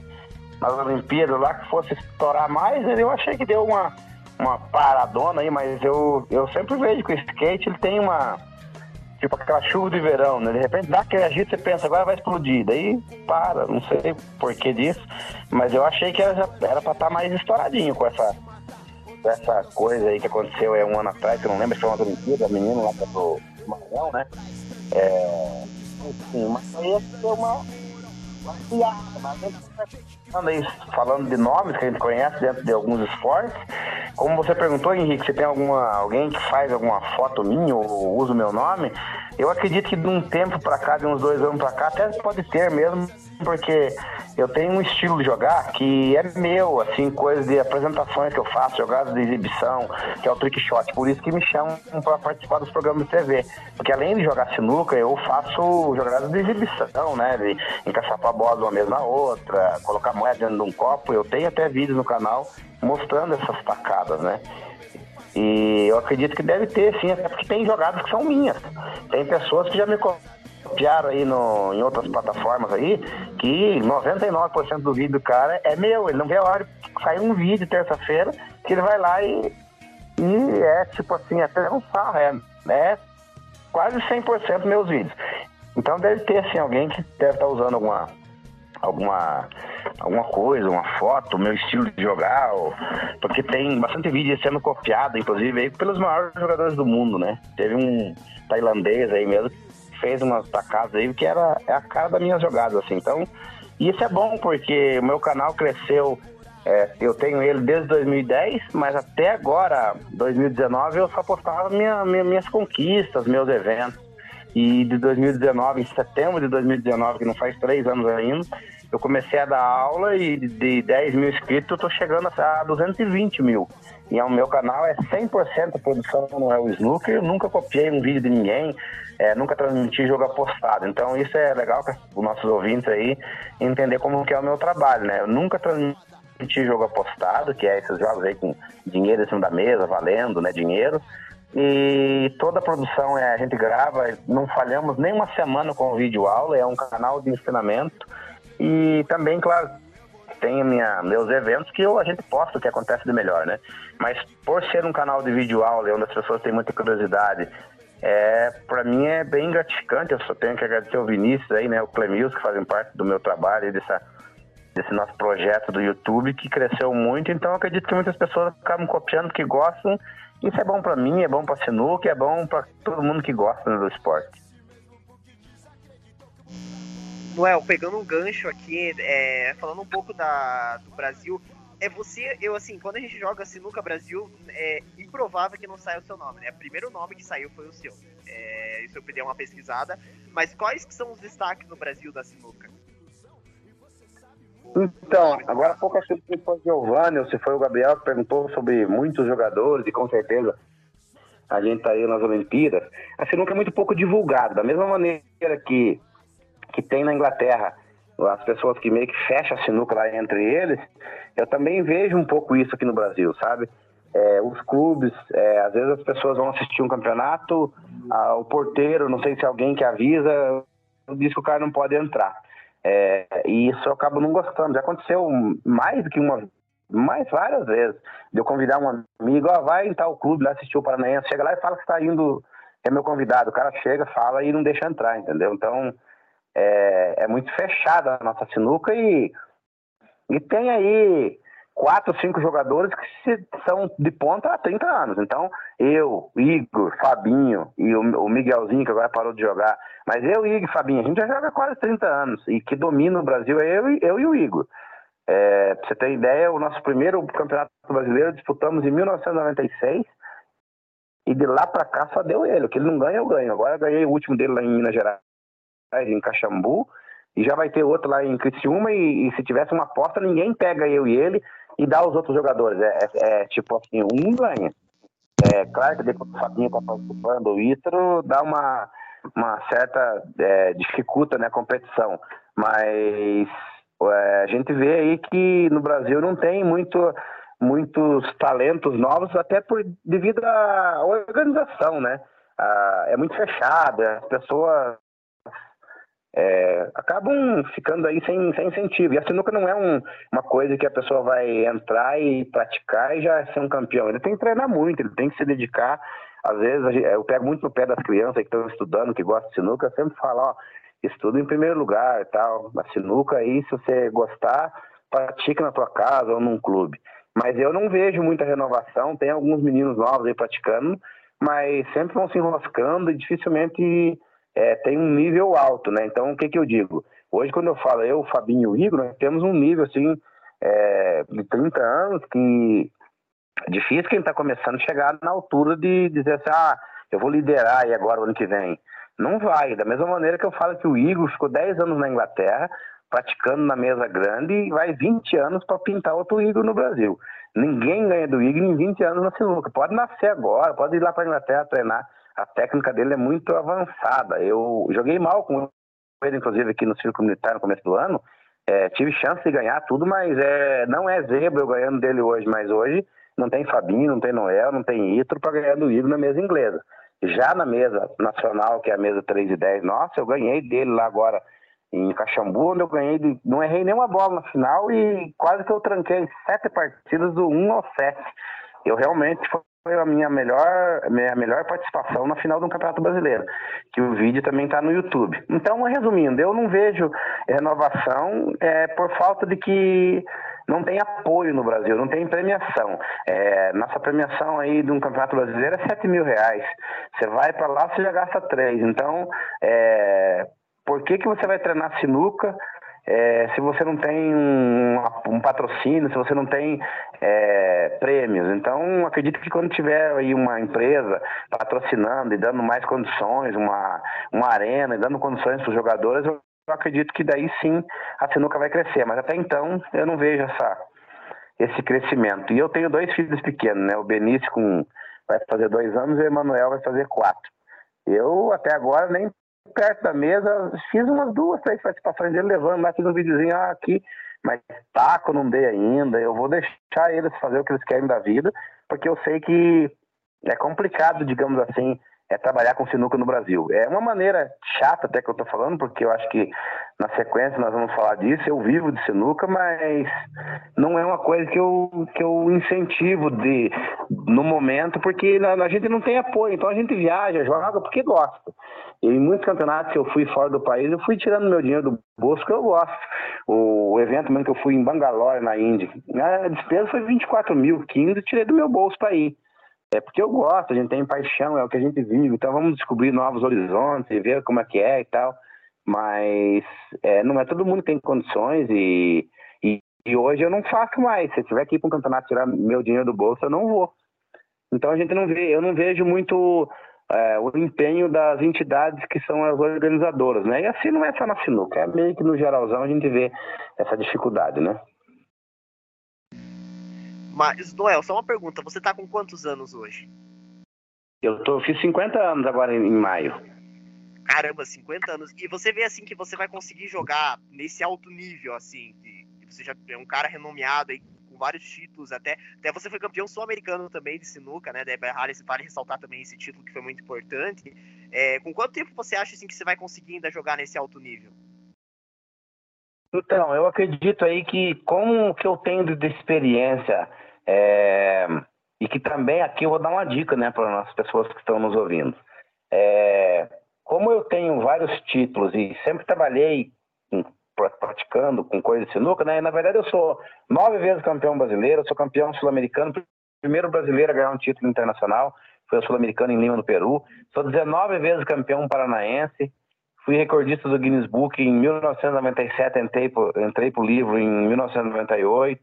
nas Olimpíadas lá, que fosse estourar mais, eu achei que deu uma, uma paradona aí, mas eu, eu sempre vejo que o skate ele tem uma. Tipo aquela chuva de verão, né? De repente dá aquele agito, você pensa, agora vai explodir. Daí para, não sei por que disso. Mas eu achei que era, era pra estar tá mais estouradinho com essa, essa coisa aí que aconteceu aí um ano atrás, que eu não lembro se foi uma Olimpíada, menino lá do Maranhão, né? É, enfim, mas aí é uma falando de nomes que a gente conhece dentro de alguns esportes. Como você perguntou, Henrique, se tem alguma, alguém que faz alguma foto minha ou usa o meu nome, eu acredito que de um tempo para cá, de uns dois anos para cá, até pode ter mesmo, porque eu tenho um estilo de jogar que é meu, assim, coisas de apresentações que eu faço, jogadas de exibição, que é o trick shot. Por isso que me chamam para participar dos programas de TV. Porque além de jogar sinuca, eu faço jogadas de exibição, né? De encaixar a bola de uma mesa na outra, colocar moeda dentro de um copo. Eu tenho até vídeos no canal mostrando essas tacadas, né? E eu acredito que deve ter, sim, até porque tem jogadas que são minhas. Tem pessoas que já me copiaram aí no, em outras plataformas aí, que 99% do vídeo do cara é meu. Ele não vê a hora sair um vídeo terça-feira, que ele vai lá e, e é tipo assim, até um sarro, é, é quase 100% meus vídeos. Então deve ter, assim, alguém que deve estar usando alguma alguma, alguma coisa, uma foto, meu estilo de jogar, ou, porque tem bastante vídeo sendo copiado, inclusive, aí, pelos maiores jogadores do mundo, né? Teve um tailandês aí mesmo fez umas tacadas aí que era é a cara das minhas jogadas, assim. Então, isso é bom porque o meu canal cresceu. É, eu tenho ele desde 2010, mas até agora, 2019, eu só postava minha, minha, minhas conquistas, meus eventos. E de 2019, em setembro de 2019, que não faz três anos ainda, eu comecei a dar aula e de 10 mil inscritos eu tô chegando a 220 mil. E o meu canal é 100% produção não é snooker, eu nunca copiei um vídeo de ninguém, é, nunca transmiti jogo apostado. Então isso é legal para os nossos ouvintes aí entender como que é o meu trabalho, né? Eu nunca transmiti jogo apostado, que é esses jogos aí com dinheiro em cima da mesa, valendo, né, dinheiro. E toda a produção é, a gente grava, não falhamos nem uma semana com vídeo aula, é um canal de ensinamento. E também, claro, tem minha, meus eventos que eu, a gente posta o que acontece de melhor, né? Mas por ser um canal de vídeo aula, onde as pessoas têm muita curiosidade, é, para mim é bem gratificante. Eu só tenho que agradecer o Vinícius aí, né? O Clemils, que fazem parte do meu trabalho, dessa, desse nosso projeto do YouTube, que cresceu muito. Então acredito que muitas pessoas acabam copiando, que gostam isso é bom para mim, é bom para sinuca, é bom para todo mundo que gosta do esporte. Noel, pegando um gancho aqui, é, falando um pouco da, do Brasil, é você, eu assim, quando a gente joga Sinuca Brasil, é improvável que não saia o seu nome, né? O primeiro nome que saiu foi o seu. É, isso eu pedi uma pesquisada. Mas quais que são os destaques no Brasil da Sinuca? Então, agora pouco acho que foi o Giovanni ou se foi o Gabriel que perguntou sobre muitos jogadores e com certeza a gente está aí nas Olimpíadas. A sinuca é muito pouco divulgada, da mesma maneira que, que tem na Inglaterra as pessoas que meio que fecham a sinuca lá entre eles, eu também vejo um pouco isso aqui no Brasil, sabe? É, os clubes, é, às vezes as pessoas vão assistir um campeonato, a, o porteiro, não sei se alguém que avisa, diz que o cara não pode entrar. É, e isso eu acabo não gostando. Já aconteceu mais do que uma mais várias vezes. De eu convidar um amigo, ó, vai em tal clube lá assistir o Paranaense, chega lá e fala que está indo, que é meu convidado. O cara chega, fala e não deixa entrar, entendeu? Então é, é muito fechada a nossa sinuca e, e tem aí quatro, cinco jogadores que são de ponta há 30 anos. Então, eu, Igor, Fabinho e o, Miguelzinho, que agora parou de jogar, mas eu, Igor e Fabinho, a gente já joga quase 30 anos e que domina o Brasil é eu, eu e o Igor. É, pra você ter ideia, o nosso primeiro campeonato brasileiro disputamos em 1996 e de lá para cá só deu ele. O que ele não ganha, eu ganho. Agora eu ganhei o último dele lá em Minas Gerais, em Caxambu, e já vai ter outro lá em Criciúma. E, e se tivesse uma aposta, ninguém pega eu e ele e dá aos outros jogadores. É, é, é tipo assim, um ganha. É, claro que depois o Fabinho está participando, o Ítalo dá uma, uma certa é, dificulta né, competição. Mas é, a gente vê aí que no Brasil não tem muito, muitos talentos novos, até por devido à organização, né? Ah, é muito fechada, as pessoas é, acabam ficando aí sem, sem incentivo. E a sinuca não é um, uma coisa que a pessoa vai entrar e praticar e já ser um campeão. Ele tem que treinar muito, ele tem que se dedicar. Às vezes eu pego muito no pé das crianças que estão estudando, que gostam de sinuca, eu sempre falo, ó, estuda em primeiro lugar e tal. A sinuca aí, se você gostar, pratique na tua casa ou num clube. Mas eu não vejo muita renovação, tem alguns meninos novos aí praticando, mas sempre vão se enroscando e dificilmente é, tem um nível alto, né? Então, o que, que eu digo? Hoje, quando eu falo eu, Fabinho e o Igor, nós temos um nível, assim, é, de 30 anos que é difícil quem está começando chegar na altura de dizer assim, ah, eu vou liderar aí agora o ano que vem. Não vai. Da mesma maneira que eu falo que o Igor ficou 10 anos na Inglaterra, praticando na mesa grande, e vai 20 anos para pintar outro Igor no Brasil. Ninguém ganha do Igor em 20 anos na sinuca. Pode nascer agora, pode ir lá para a Inglaterra treinar a técnica dele é muito avançada. Eu joguei mal com ele, inclusive, aqui no Círculo Militar no começo do ano. É, tive chance de ganhar tudo, mas é, não é zebra eu ganhando dele hoje. Mas hoje não tem Fabinho, não tem Noel, não tem Itro para ganhar do Igor na mesa inglesa. Já na mesa nacional, que é a mesa 3 e 10, nossa, eu ganhei dele lá agora em Caxambu, onde eu ganhei, de, não errei nenhuma bola na final e quase que eu tranquei sete partidas do 1 ao 7. Eu realmente foi a minha melhor, minha melhor participação na final do Campeonato Brasileiro, que o vídeo também está no YouTube. Então, resumindo, eu não vejo renovação é, por falta de que não tem apoio no Brasil, não tem premiação. É, nossa premiação aí de um Campeonato Brasileiro é 7 mil reais. Você vai para lá, você já gasta 3. Então, é, por que, que você vai treinar sinuca é, se você não tem um, um, patrocínio, se você não tem é, prêmios. Então, acredito que quando tiver aí uma empresa patrocinando e dando mais condições, uma, uma arena e dando condições para os jogadores, eu acredito que daí sim a sinuca vai crescer. Mas até então, eu não vejo essa, esse crescimento. E eu tenho dois filhos pequenos, né? O Benício com, vai fazer dois anos e o Emanuel vai fazer quatro. Eu até agora nem perto da mesa, fiz umas duas, três participações dele levando lá, fiz um videozinho ah, aqui, mas taco não dei ainda, eu vou deixar eles fazer o que eles querem da vida, porque eu sei que é complicado, digamos assim, é trabalhar com sinuca no Brasil. É uma maneira chata até que eu tô falando, porque eu acho que na sequência nós vamos falar disso. Eu vivo de sinuca, mas não é uma coisa que eu, que eu incentivo de, no momento, porque a, a gente não tem apoio. Então a gente viaja, joga porque gosta. E em muitos campeonatos que eu fui fora do país, eu fui tirando meu dinheiro do bolso que eu gosto. O, o evento mesmo que eu fui em Bangalore, na Índia, a despesa foi 24 mil, 15, tirei do meu bolso para ir. É porque eu gosto, a gente tem paixão, é o que a gente vive. Então vamos descobrir novos horizontes, ver como é que é e tal. Mas é, não é todo mundo que tem condições e, e, e, hoje eu não faço mais. Se eu tiver que ir para um campeonato tirar meu dinheiro do bolso, eu não vou. Então a gente não vê, eu não vejo muito é, o empenho das entidades que são as organizadoras, né? E assim não é só na sinuca, é meio que no geralzão a gente vê essa dificuldade, né? Mas, Noel, só uma pergunta. Você tá com quantos anos hoje? Eu tô, fiz 50 anos agora em, maio. Caramba, 50 anos. E você vê assim que você vai conseguir jogar nesse alto nível, assim, que, você já é um cara renomeado aí com vários títulos, até, até você foi campeão sul-americano também de sinuca, né? Da Harris, vale ressaltar também esse título que foi muito importante. É, com quanto tempo você acha assim que você vai conseguir ainda jogar nesse alto nível? Então, eu acredito aí que como que eu tenho de experiência é, e que também aqui eu vou dar uma dica, né, para as pessoas que estão nos ouvindo. É, como eu tenho vários títulos e sempre trabalhei praticando com coisa de sinuca, né? Na verdade, eu sou nove vezes campeão brasileiro, sou campeão sul-americano, primeiro brasileiro a ganhar um título internacional, foi o sul-americano em Lima, no Peru. Sou 19 vezes campeão paranaense, Fui recordista do Guinness Book em 1997, entrei para o livro em 1998.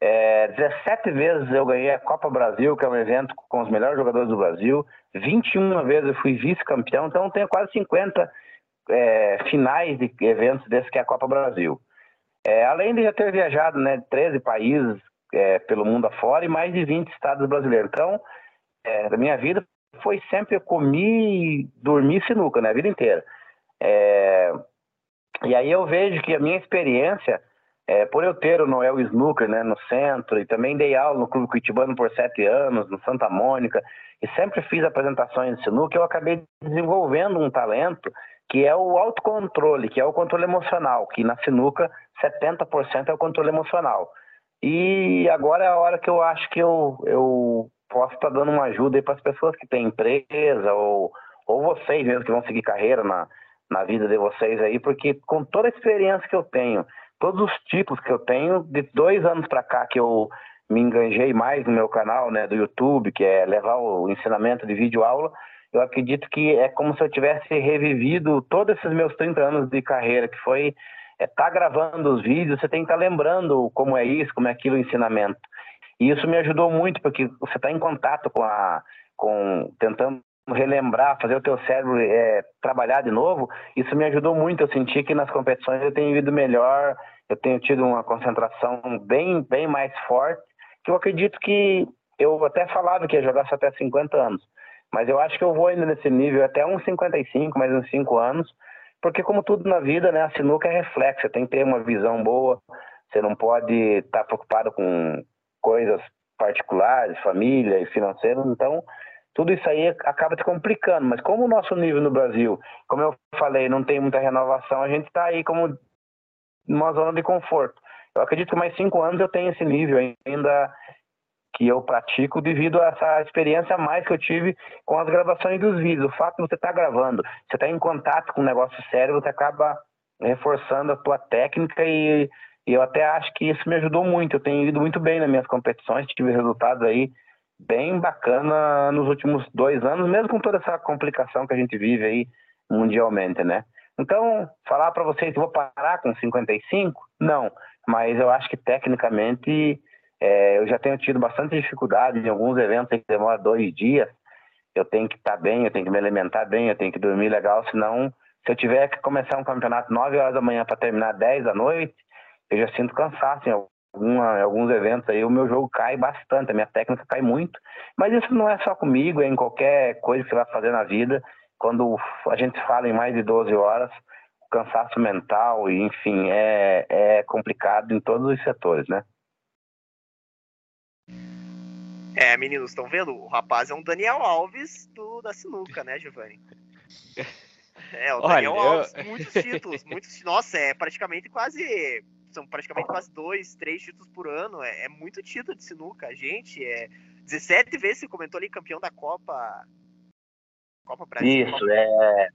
É, 17 vezes eu ganhei a Copa Brasil, que é um evento com os melhores jogadores do Brasil. 21 vezes eu fui vice-campeão, então tenho quase 50 é, finais de eventos desse que é a Copa Brasil. É, além de já ter viajado né, 13 países é, pelo mundo afora e mais de 20 estados brasileiros. Então, é, da minha vida foi sempre eu comi, dormi sinuca, né, a vida inteira. É, e aí eu vejo que a minha experiência, é, por eu ter o Noel Snooker né, no centro, e também dei aula no Clube Curitibano por sete anos, no Santa Mônica, e sempre fiz apresentações de sinuca, eu acabei desenvolvendo um talento que é o autocontrole, que é o controle emocional, que na sinuca 70% é o controle emocional. E agora é a hora que eu acho que eu, eu posso estar dando uma ajuda para as pessoas que têm empresa ou, ou vocês mesmo que vão seguir carreira na, na vida de vocês aí, porque com toda a experiência que eu tenho, todos os tipos que eu tenho, de dois anos para cá que eu me enganjei mais no meu canal né, do YouTube, que é levar o ensinamento de vídeo aula, eu acredito que é como se eu tivesse revivido todos esses meus 30 anos de carreira, que foi é, tá gravando os vídeos, você tem que estar tá lembrando como é isso, como é aquilo, o ensinamento. E isso me ajudou muito, porque você está em contato com a, com tentando relembrar, fazer o teu cérebro é, trabalhar de novo, isso me ajudou muito. Eu senti que nas competições eu tenho ido melhor, eu tenho tido uma concentração bem, bem mais forte, que eu acredito que eu até falava que ia jogar só até 50 anos. Mas eu acho que eu vou ainda nesse nível até uns 55, mais uns 5 anos, porque como tudo na vida, né, a sinuca é reflexo, você tem que ter uma visão boa, você não pode estar tá preocupado com coisas particulares, família e financeiro, então tudo isso aí acaba te complicando. Mas como o nosso nível no Brasil, como eu falei, não tem muita renovação, a gente está aí como numa zona de conforto. Eu acredito que mais cinco anos eu tenho esse nível ainda que eu pratico devido a essa experiência a mais que eu tive com as gravações dos vídeos. O fato de você estar tá gravando, você estar tá em contato com um negócio sério, você acaba reforçando a tua técnica e, e, eu até acho que isso me ajudou muito. Eu tenho ido muito bem nas minhas competições, tive resultados aí bem bacana nos últimos dois anos, mesmo com toda essa complicação que a gente vive aí mundialmente, né? Então, falar para vocês que vou parar com 55? Não, mas eu acho que tecnicamente é, eu já tenho tido bastante dificuldade em alguns eventos que demoram dois dias. Eu tenho que estar tá bem, eu tenho que me alimentar bem, eu tenho que dormir legal, senão, se eu tiver que começar um campeonato 9 horas da manhã para terminar 10 da noite, eu já sinto cansaço em, alguma, alguns eventos aí, o meu jogo cai bastante, a minha técnica cai muito. Mas isso não é só comigo, é em qualquer coisa que você vai fazer na vida. Quando a gente fala em mais de 12 horas, o cansaço mental, enfim, é, é complicado em todos os setores, né? É, meninos, estão vendo? O rapaz é um Daniel Alves do, da sinuca, né, Giovanni? É, o Daniel Olha, Alves, eu... muitos títulos, muitos. Nossa, é praticamente quase. São praticamente quase dois, três títulos por ano. É, é muito título de sinuca. gente, é 17 vezes você comentou ali campeão da Copa. Copa Brasil. Isso, Copa... é.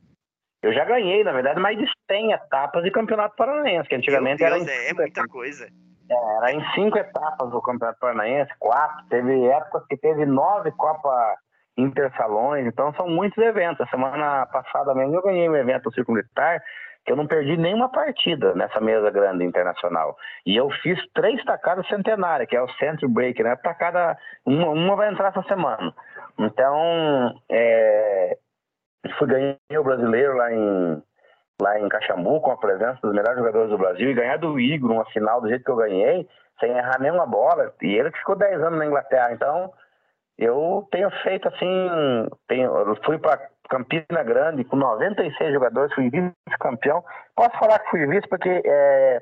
Eu já ganhei, na verdade, mais de 100 etapas de campeonato paranaense, que antigamente Deus, era. É, é muita coisa. É, era em cinco etapas do Campeonato Paranaense, quatro. Teve épocas que teve nove Copa Intersalões, então são muitos eventos. A semana passada mesmo eu ganhei um evento do Círculo Militar que eu não perdi nenhuma partida nessa mesa grande internacional. E eu fiz três tacadas centenárias, que é o Century Break, né? Tacada, uma, uma vai entrar essa semana. Então, é, fui ganhar o brasileiro lá em lá em Caxambu, com a presença dos melhores jogadores do Brasil, e ganhar do Igor uma final do jeito que eu ganhei, sem errar nenhuma bola, e ele que ficou 10 anos na Inglaterra. Então, eu tenho feito assim, tenho, fui para Campina Grande com 96 jogadores, fui vice-campeão. Posso falar que fui vice porque é,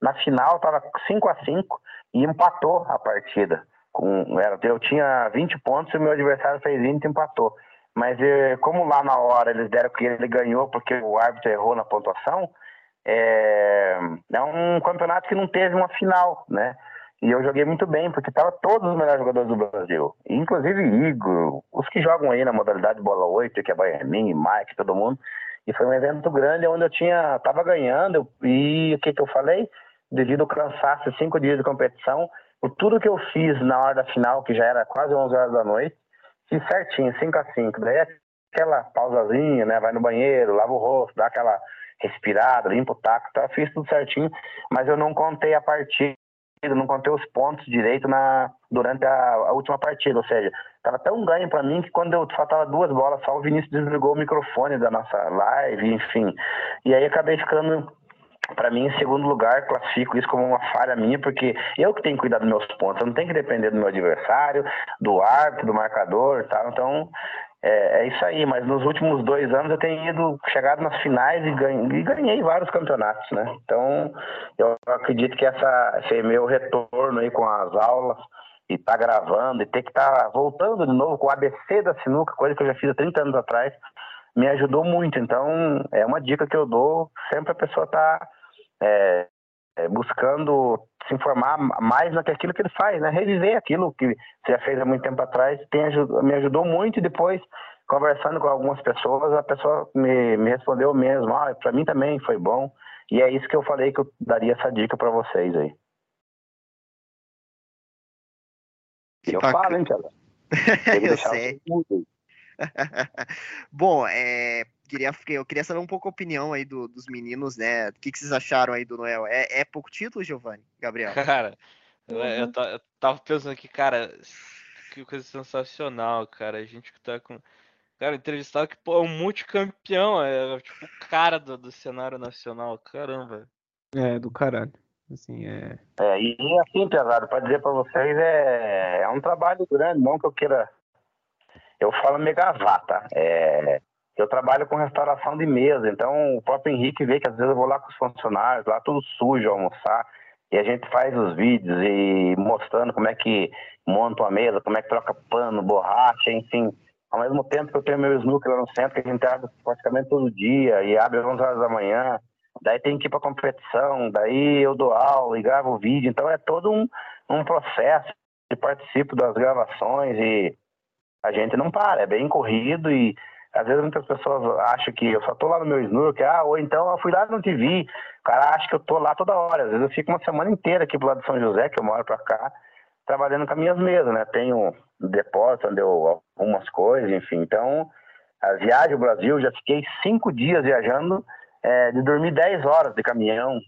na final estava 5 a 5 e empatou a partida. Com, era, eu tinha 20 pontos e o meu adversário fez 20 e empatou. Mas eh, como lá na hora eles deram que ele ganhou porque o árbitro errou na pontuação, é, é um campeonato que não teve uma final, né? E eu joguei muito bem, porque tava todos os melhores jogadores do Brasil. Inclusive Igor, os que jogam aí na modalidade bola 8, que é Baianinho, Mike, todo mundo. E foi um evento grande onde eu tinha, tava ganhando, e o que que eu falei? Devido ao cansaço, cinco dias de competição, por tudo que eu fiz na hora da final, que já era quase 11 horas da noite, Fiz certinho, 5 a 5 Daí aquela pausazinha, né? Vai no banheiro, lava o rosto, dá aquela respirada, limpa o taco, tá? Fiz tudo certinho, mas eu não contei a partida, não contei os pontos direito na, durante a, a última partida, ou seja, tava tão ganho para mim que quando eu faltava duas bolas só, o Vinícius desligou o microfone da nossa live, enfim. E aí acabei ficando para mim, em segundo lugar, classifico isso como uma falha minha, porque eu que tenho que cuidar dos meus pontos, eu não tenho que depender do meu adversário, do árbitro, do marcador e tal. Então, é, é, isso aí. Mas nos últimos dois anos eu tenho ido, chegado nas finais e, ganhei, e ganhei vários campeonatos, né? Então, eu acredito que essa, esse meu retorno aí com as aulas e tá gravando e ter que estar tá voltando de novo com o ABC da sinuca, coisa que eu já fiz há 30 anos atrás, me ajudou muito. Então, é uma dica que eu dou, sempre a pessoa tá é, é, buscando se informar mais naquilo que ele faz, né? Reviver aquilo que você já fez há muito tempo atrás, tem, me ajudou muito e depois, conversando com algumas pessoas, a pessoa me, me respondeu mesmo, ah, para mim também foi bom. E é isso que eu falei que eu daria essa dica para vocês aí. Que eu bacana. falo, hein, Tiago? eu sei. Bom, é, queria, eu queria saber um pouco a opinião aí do, dos meninos, né? O que, que, vocês acharam aí do Noel? É, é pouco título, Giovanni? Gabriel? Cara, uhum. eu, eu, tava pensando aqui, cara, que coisa sensacional, cara. A gente que tá com. Cara, entrevistado que, pô, é um multicampeão, é tipo o cara do, do cenário nacional, caramba. É, do caralho. Assim, é... é, e assim, pesado, para dizer para vocês, é, é um trabalho grande, não que eu queira. Eu falo megavata. É, eu trabalho com restauração de mesa, então o próprio Henrique vê que às vezes eu vou lá com os funcionários, lá tudo sujo almoçar, e a gente faz os vídeos e mostrando como é que monta uma mesa, como é que troca pano, borracha, enfim. Ao mesmo tempo que eu tenho meu snooker lá no centro, que a gente abre praticamente todo dia e abre às 11 horas da manhã, daí tem que ir para competição, daí eu dou aula e gravo vídeo, então é todo um, um processo de participo das gravações e a gente não para, é bem corrido e às vezes muitas pessoas acham que eu só tô lá no meu snooker, ah, ou então eu fui lá no TV, o cara acha que eu tô lá toda hora, às vezes eu fico uma semana inteira aqui pro lado de São José, que eu moro pra cá, trabalhando com as minhas mesas, né, tenho depósito onde eu algumas coisas, enfim, então a viagem ao Brasil, já fiquei cinco dias viajando é, de dormir 10 horas de caminhão,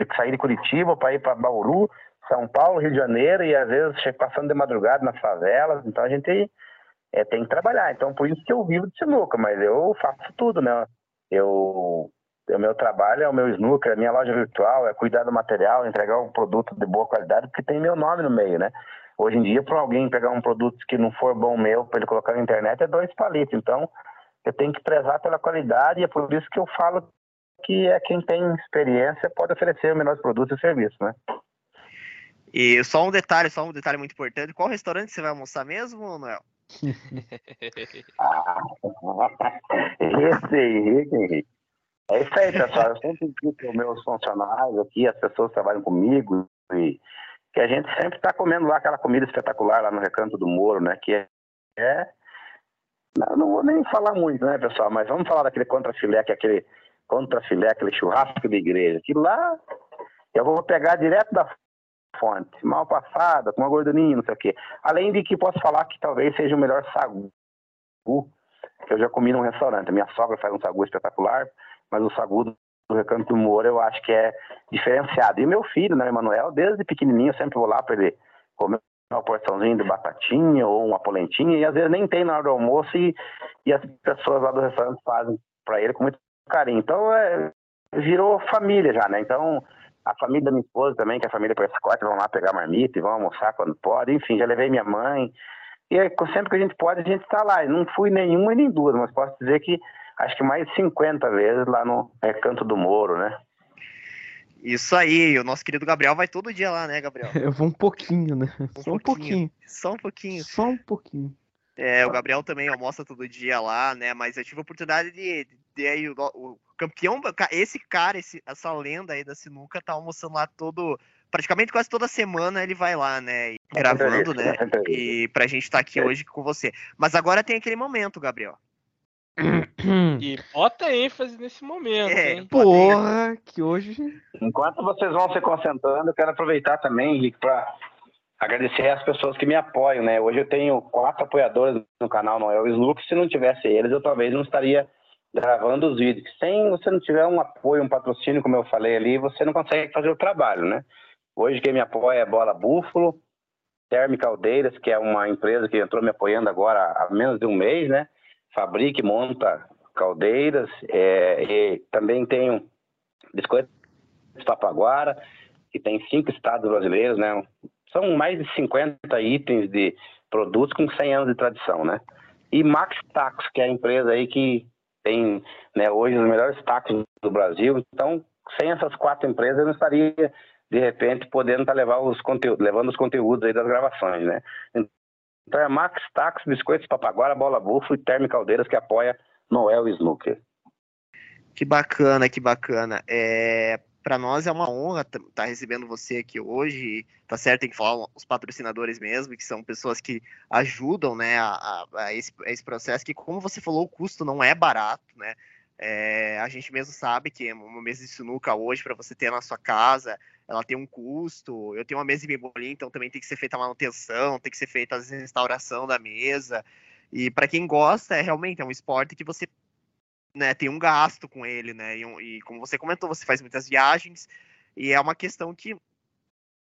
de sair de Curitiba para ir para Bauru, São Paulo, Rio de Janeiro, e às vezes passando de madrugada nas favelas. Então a gente é, tem que trabalhar. Então por isso que eu vivo de sinuca, mas eu faço tudo, né? Eu, o meu trabalho é o meu snooker, a minha loja virtual, é cuidar do material, entregar um produto de boa qualidade, porque tem meu nome no meio, né? Hoje em dia, para alguém pegar um produto que não for bom meu, para ele colocar na internet, é dois palitos. Então, eu tenho que prezar pela qualidade e é por isso que eu falo que é quem tem experiência pode oferecer o melhor produto e serviço, né? E só um detalhe, só um detalhe muito importante. Qual restaurante você vai almoçar mesmo, Noel? Esse Henrique. É isso aí, pessoal. Eu sempre digo para os meus funcionários aqui, as pessoas que trabalham comigo, e que a gente sempre está comendo lá aquela comida espetacular lá no Recanto do Moro, né? Que é, é não, não, vou nem falar muito, né, pessoal? Mas vamos falar daquele contrafilé, que é aquele contrafilé, aquele churrasco de igreja. Que lá eu vou pegar direto da fonte, mal passada, com uma gordurinha, não sei o quê. Além de que posso falar que talvez seja o melhor sagu que eu já comi num restaurante. A minha sogra faz um sagu espetacular, mas o sagu do Recanto do Moro eu acho que é diferenciado. E meu filho, né, Emanuel, desde pequenininho eu sempre vou lá para ele comer uma porçãozinha de batatinha ou uma polentinha, e às vezes nem tem na hora do almoço, e, e as pessoas lá do restaurante fazem para ele com muito carinho. Então, é, virou família já, né? Então, a família da minha esposa também, que é a família Prescott, vão lá pegar marmita e vão almoçar quando pode. Enfim, já levei minha mãe. E sempre que a gente pode, a gente está lá. Eu não fui nenhuma e nem duas, mas posso dizer que acho que mais de 50 vezes lá no Recanto do Moro, né? Isso aí, o nosso querido Gabriel vai todo dia lá, né, Gabriel? Eu vou um pouquinho, né? Um Só um pouquinho. Só um pouquinho. Só um pouquinho. É, o Gabriel também almoça todo dia lá, né? Mas eu tive a oportunidade de, de, de aí, o, o, campeão, esse cara, esse, essa lenda aí da sinuca, tá almoçando lá todo. Praticamente quase toda semana ele vai lá, né? Gravando, né? E pra gente estar tá aqui hoje com você. Mas agora tem aquele momento, Gabriel. E bota ênfase nesse momento, é, hein? Porra, que hoje. Enquanto vocês vão se concentrando, eu quero aproveitar também, Henrique, para agradecer as pessoas que me apoiam, né? Hoje eu tenho quatro apoiadores no canal Noel Slook. Se não tivesse eles, eu talvez não estaria gravando os vídeos. Sem você não tiver um apoio, um patrocínio, como eu falei ali, você não consegue fazer o trabalho, né? Hoje quem me apoia é Bola Búfalo, Terme Caldeiras, que é uma empresa que entrou me apoiando agora há menos de um mês, né? fabrica e monta caldeiras. É, e também tenho Biscoitos Papaguara, que tem cinco estados brasileiros, né? São mais de 50 itens de produtos com 100 anos de tradição, né? E Max Tacos, que é a empresa aí que tem né, hoje os melhores tacos do Brasil. Então, sem essas quatro empresas, eu não estaria, de repente, podendo estar tá levar os conteúdos, levando os conteúdos aí das gravações, né? Então é Max Tacos, Biscoitos Papaguara, Bola Bufo e Terme Caldeiras que apoia Noel Snooker. Que bacana, que bacana. É, para nós é uma honra estar tá recebendo você aqui hoje. Tá certo, tem que falar os patrocinadores mesmo, que são pessoas que ajudam, né, a, a, esse, a esse, processo. Que como você falou, o custo não é barato, né? É, a gente mesmo sabe que uma mesa de sinuca hoje para você ter na sua casa, ela tem um custo. Eu tenho uma mesa de bembolim, então também tem que ser feita a manutenção, tem que ser feita a restauração da mesa. E para quem gosta, é realmente é um esporte que você né, tem um gasto com ele, né? E, e, como você comentou, você faz muitas viagens e é uma questão que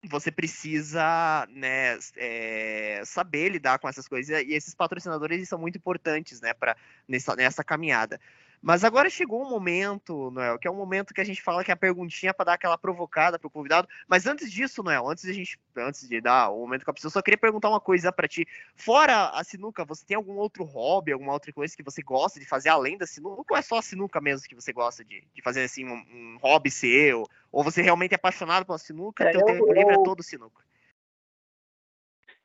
você precisa né, é, saber lidar com essas coisas e esses patrocinadores são muito importantes né, para nessa, nessa caminhada. Mas agora chegou um momento, Noel, que é um momento que a gente fala que é a perguntinha para dar aquela provocada pro convidado. Mas antes disso, Noel, antes de a gente, antes de dar o momento com a pessoa, só queria perguntar uma coisa para ti. Fora a sinuca, você tem algum outro hobby, alguma outra coisa que você gosta de fazer além da sinuca? Ou é só a sinuca mesmo que você gosta de, de fazer assim um, um hobby seu? Ou você realmente é apaixonado pela sinuca? É, teu tempo eu... livre é todo sinuca?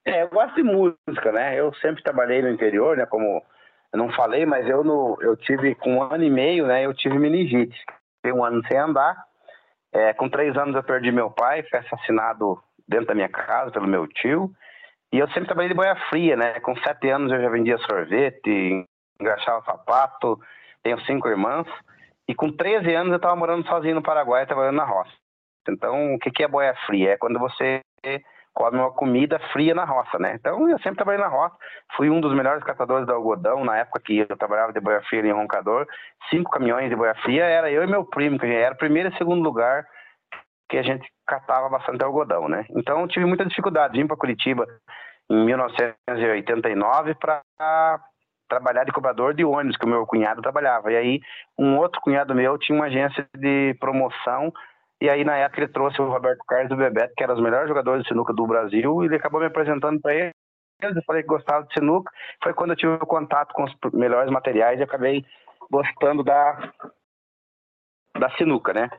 É, eu gosto de música, né? Eu sempre trabalhei no interior, né? Como eu não falei, mas eu, no, eu tive, com um ano e meio, né, eu tive meningite. Fiquei um ano sem andar. É, com três anos eu perdi meu pai, foi assassinado dentro da minha casa pelo meu tio. E eu sempre trabalhei de boia fria, né? Com sete anos eu já vendia sorvete, engraxava sapato, tenho cinco irmãs. E com 13 anos eu estava morando sozinho no Paraguai, trabalhando na roça. Então, o que é boia fria? É quando você come uma comida fria na roça, né? Então eu sempre trabalhei na roça, fui um dos melhores catadores de algodão na época que eu trabalhava de boia fria em Roncador, cinco caminhões de boia fria, era eu e meu primo, que era primeiro e segundo lugar que a gente catava bastante algodão, né? Então tive muita dificuldade, vim para Curitiba em 1989 para trabalhar de cobrador de ônibus, que o meu cunhado trabalhava. E aí um outro cunhado meu tinha uma agência de promoção e aí, na época, ele trouxe o Roberto Carlos do Bebeto, que era os melhores jogadores de sinuca do Brasil, e ele acabou me apresentando para ele. Eu falei que gostava de sinuca. Foi quando eu tive contato com os melhores materiais e acabei gostando da, da sinuca, né?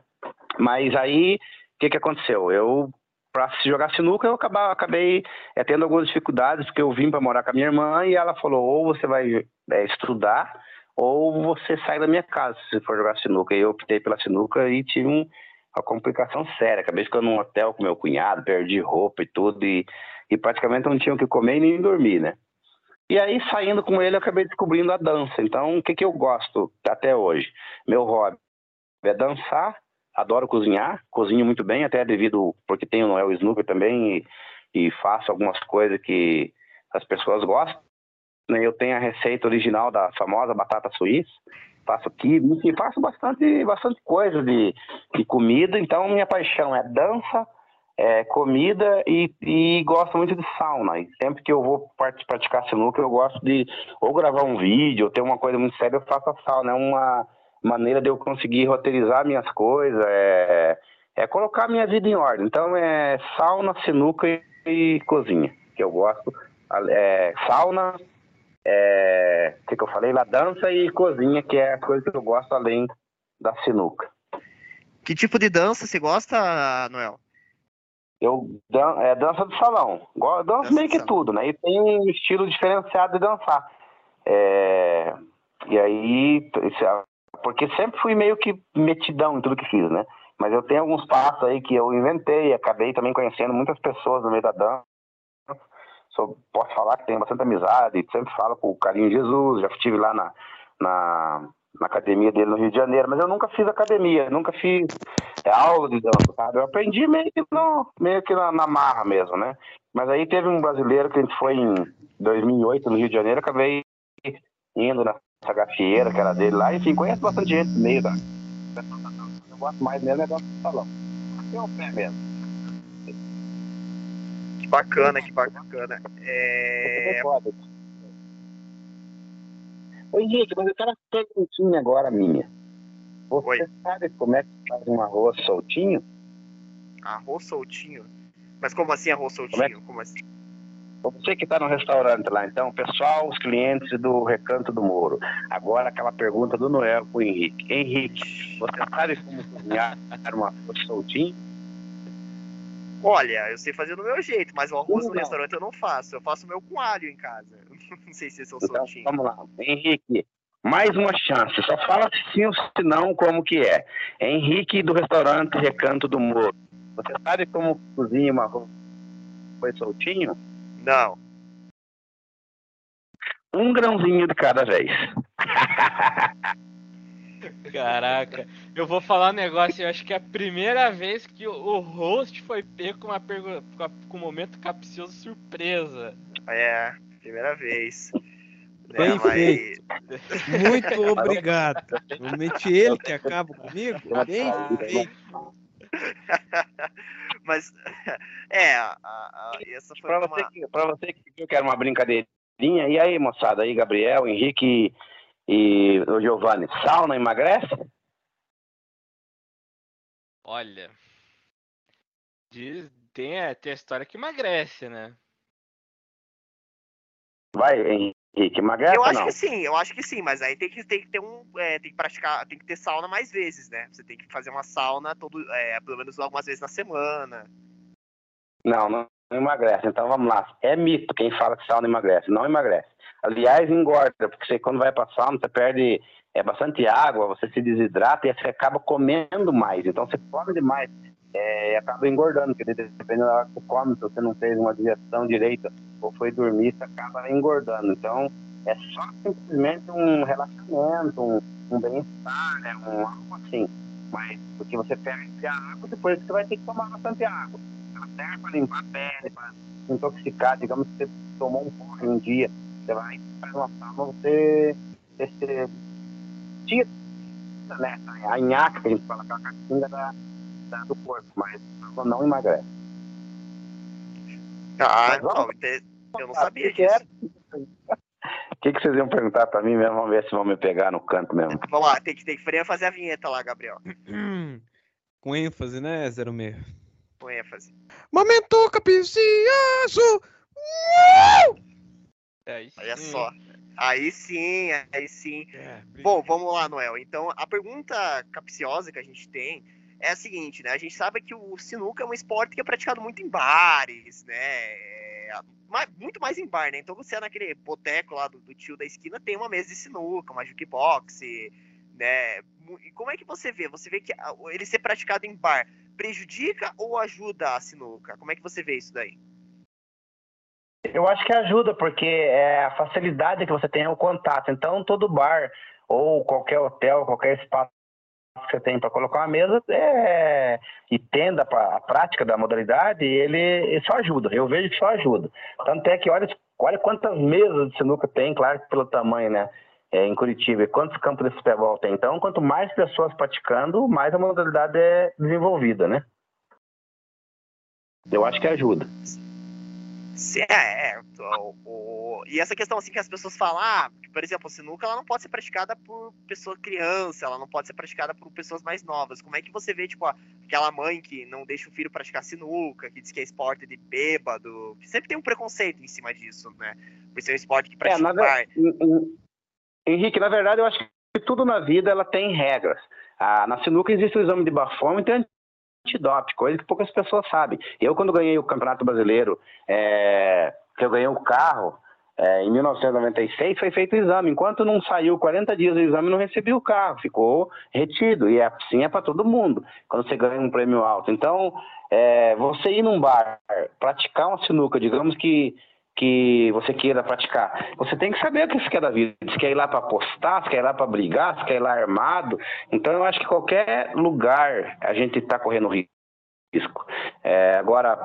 Mas aí, o que, que aconteceu? Eu, para jogar sinuca, eu acabei, acabei é, tendo algumas dificuldades, porque eu vim para morar com a minha irmã e ela falou: ou você vai é, estudar, ou você sai da minha casa se for jogar sinuca. E eu optei pela sinuca e tive um uma complicação séria. Acabei ficando num hotel com meu cunhado, perdi roupa e tudo, e, e praticamente não tinha o que comer e nem dormir, né? E aí, saindo com ele, eu acabei descobrindo a dança. Então, o que, que eu gosto até hoje? Meu hobby é dançar, adoro cozinhar, cozinho muito bem, até devido, porque tenho Noel Snooker também, e, e faço algumas coisas que as pessoas gostam. Né? Eu tenho a receita original da famosa batata suíça, faço aqui, enfim, faço bastante, bastante coisa de, de comida, então minha paixão é dança, é, comida e, e, gosto muito de sauna. E sempre que eu vou praticar sinuca, eu gosto de ou gravar um vídeo, ou ter uma coisa muito séria, eu faço a sauna. É uma maneira de eu conseguir roteirizar minhas coisas, é, é colocar minha vida em ordem. Então é sauna, sinuca e, e cozinha, que eu gosto. É, sauna, é, o que, que eu falei? lá dança e cozinha, que é a coisa que eu gosto além da sinuca. Que tipo de dança você gosta, Noel? Eu dan é dança de salão. Danço dança meio que tudo, né? E tem um estilo diferenciado de dançar. É, e aí, é, porque sempre fui meio que metidão em tudo que fiz, né? Mas eu tenho alguns passos aí que eu inventei, acabei também conhecendo muitas pessoas no meio da dança sou, posso falar que tenho bastante amizade, sempre falo com o Carinho Jesus, já estive lá na, na, na, academia dele no Rio de Janeiro, mas eu nunca fiz academia, nunca fiz é, aula de dança, sabe? Eu aprendi meio que, no, meio que na, na, marra mesmo, né? Mas aí teve um brasileiro que a gente foi em 2008 no Rio de Janeiro, acabei indo nessa gafieira que era dele lá, enfim, conheço bastante gente no meio da. Eu gosto mais mesmo é do salão. Um pé mesmo. Que bacana, que bacana. É... Oi, gente, mas eu quero uma perguntinha agora minha. Você Oi. sabe como é que faz um arroz soltinho? Arroz soltinho? Mas como assim arroz soltinho? Como, é? como assim? Você que está no restaurante lá, então, pessoal, os clientes do Recanto do Moro. Agora aquela pergunta do Noel para o Henrique. Henrique, você sabe como cozinhar um arroz soltinho? Olha, eu sei fazer do meu jeito, mas o arroz não. no restaurante eu não faço. Eu faço o meu com alho em casa. Não sei se esse é o então, soltinho. Vamos lá. Henrique, mais uma chance. Só fala sim ou se não como que é. Henrique do restaurante Recanto do Moro. Você sabe como cozinha uma arroz soltinho? Não. Um grãozinho de cada vez. Caraca, eu vou falar um negócio, eu acho que é a primeira vez que o host foi pego com uma pergunta com um momento capcioso surpresa. É, primeira vez. Bem né, feito. Mas... Muito obrigado. Normalmente ele que acaba comigo. Bem feito. Mas, é, a, a, essa foi pra uma... Você que, pra você que viu que era uma brincadeirinha, e aí, moçada, aí, Gabriel, Henrique e o Giovanni, sauna emagrece? Olha, diz, tem, é, tem a história que emagrece, né? Vai, Henrique, emagrece Eu acho não? que sim, eu acho que sim, mas aí tem que, tem que ter um. É, tem que praticar, tem que ter sauna mais vezes, né? Você tem que fazer uma sauna todo, é, pelo menos algumas vezes na semana. Não, não, não emagrece. Então vamos lá. É mito quem fala que sauna emagrece. Não emagrece. Aliás, engorda, porque você quando vai pra sauna, você perde é, bastante água, você se desidrata e você acaba comendo mais. Então você come demais é, e acaba engordando, porque dependendo da hora que você come, se você não fez uma digestão direita ou foi dormir, você acaba engordando. Então é só simplesmente um relaxamento, um, um bem-estar, né? um algo assim. Mas porque você perde a água, depois você vai ter que tomar bastante água. Ela serve para limpar a pele, para intoxicar. Digamos que você tomou um porre um dia, você vai faz uma sauna, você, você tira né, a nhaca que a gente fala, a caquinha da, da, do corpo, mas não emagrece. Ah, não, eu não sabia disso. O que, que vocês iam perguntar pra mim mesmo? Vamos ver se vão me pegar no canto mesmo. Vamos lá, tem que, tem que fazer a vinheta lá, Gabriel. Com ênfase, né, 06? Com ênfase. Momento capicioso! É, Olha só. Aí sim, aí sim. É, Bom, vamos lá, Noel. Então, a pergunta capciosa que a gente tem é a seguinte, né? A gente sabe que o sinuca é um esporte que é praticado muito em bares, né? É, muito mais em bar, né? Então você é naquele boteco lá do, do, tio da esquina, tem uma mesa de sinuca, uma jukebox, né? E como é que você vê? Você vê que ele ser praticado em bar prejudica ou ajuda a sinuca? Como é que você vê isso daí? Eu acho que ajuda, porque é a facilidade que você tem é o contato. Então, todo bar ou qualquer hotel, qualquer espaço que você tem para colocar uma mesa é, e tenda para a prática da modalidade, ele, ele, só ajuda. Eu vejo que só ajuda. Tanto é que olha, olha quantas mesas de sinuca tem, claro pelo tamanho, né? É, em Curitiba, e quantos campos de futebol tem. Então, quanto mais pessoas praticando, mais a modalidade é desenvolvida, né? Eu acho que ajuda. É, é o, e essa questão assim que as pessoas falam, ah, por exemplo, a sinuca ela não pode ser praticada por pessoa criança, ela não pode ser praticada por pessoas mais novas. Como é que você vê, tipo, aquela mãe que não deixa o filho praticar sinuca, que diz que é esporte de bêbado, que sempre tem um preconceito em cima disso, né? Por ser um esporte que pratica é, na Henrique, na verdade, eu acho que tudo na vida ela tem regras. Ah, na sinuca existe o exame de bafômetro antidoping, coisa que poucas pessoas sabem. Eu, quando ganhei o Campeonato Brasileiro, é, que eu ganhei o carro, é, em 1996 foi feito o exame. Enquanto não saiu 40 dias do exame, não recebi o carro, ficou retido. E assim é para todo mundo, quando você ganha um prêmio alto. Então, é, você ir num bar, praticar uma sinuca, digamos que que você queira praticar. Você tem que saber o que você quer da vida. Se quer ir lá para apostar, se quer ir lá para brigar, se quer ir lá armado. Então eu acho que qualquer lugar a gente está correndo risco. É, agora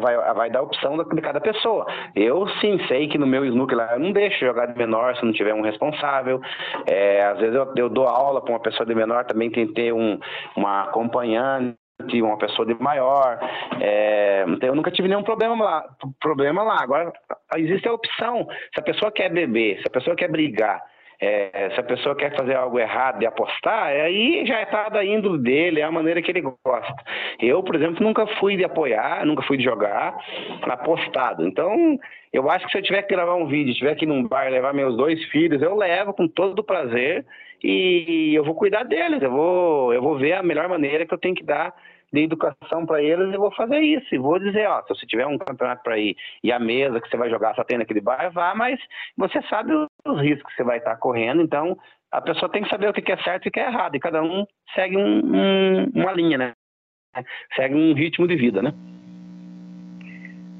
vai, vai dar opção de cada pessoa. Eu sim sei que no meu snooker lá eu não deixo jogar de menor se não tiver um responsável. É, às vezes eu, eu dou aula para uma pessoa de menor, também tem que ter um, uma acompanhante uma pessoa de maior. É, então eu nunca tive nenhum problema lá. Problema lá. Agora existe a opção. Se a pessoa quer beber, se a pessoa quer brigar, É, se a pessoa quer fazer algo errado e apostar, aí já está da índole dele, é a maneira que ele gosta. Eu, por exemplo, nunca fui de apoiar, nunca fui de jogar apostado. Então, eu acho que se eu tiver que gravar um vídeo, tiver que ir num bar levar meus dois filhos, eu levo com todo o prazer e eu vou cuidar deles, eu vou, eu vou ver a melhor maneira que eu tenho que dar de educação para eles, eu vou fazer isso. E vou dizer, ó, se você tiver um campeonato para ir e a mesa que você vai jogar só tem naquele bar, vá, mas você sabe os riscos que você vai estar correndo, então a pessoa tem que saber o que é certo e o que é errado, e cada um segue um, um, uma linha, né? Segue um ritmo de vida, né?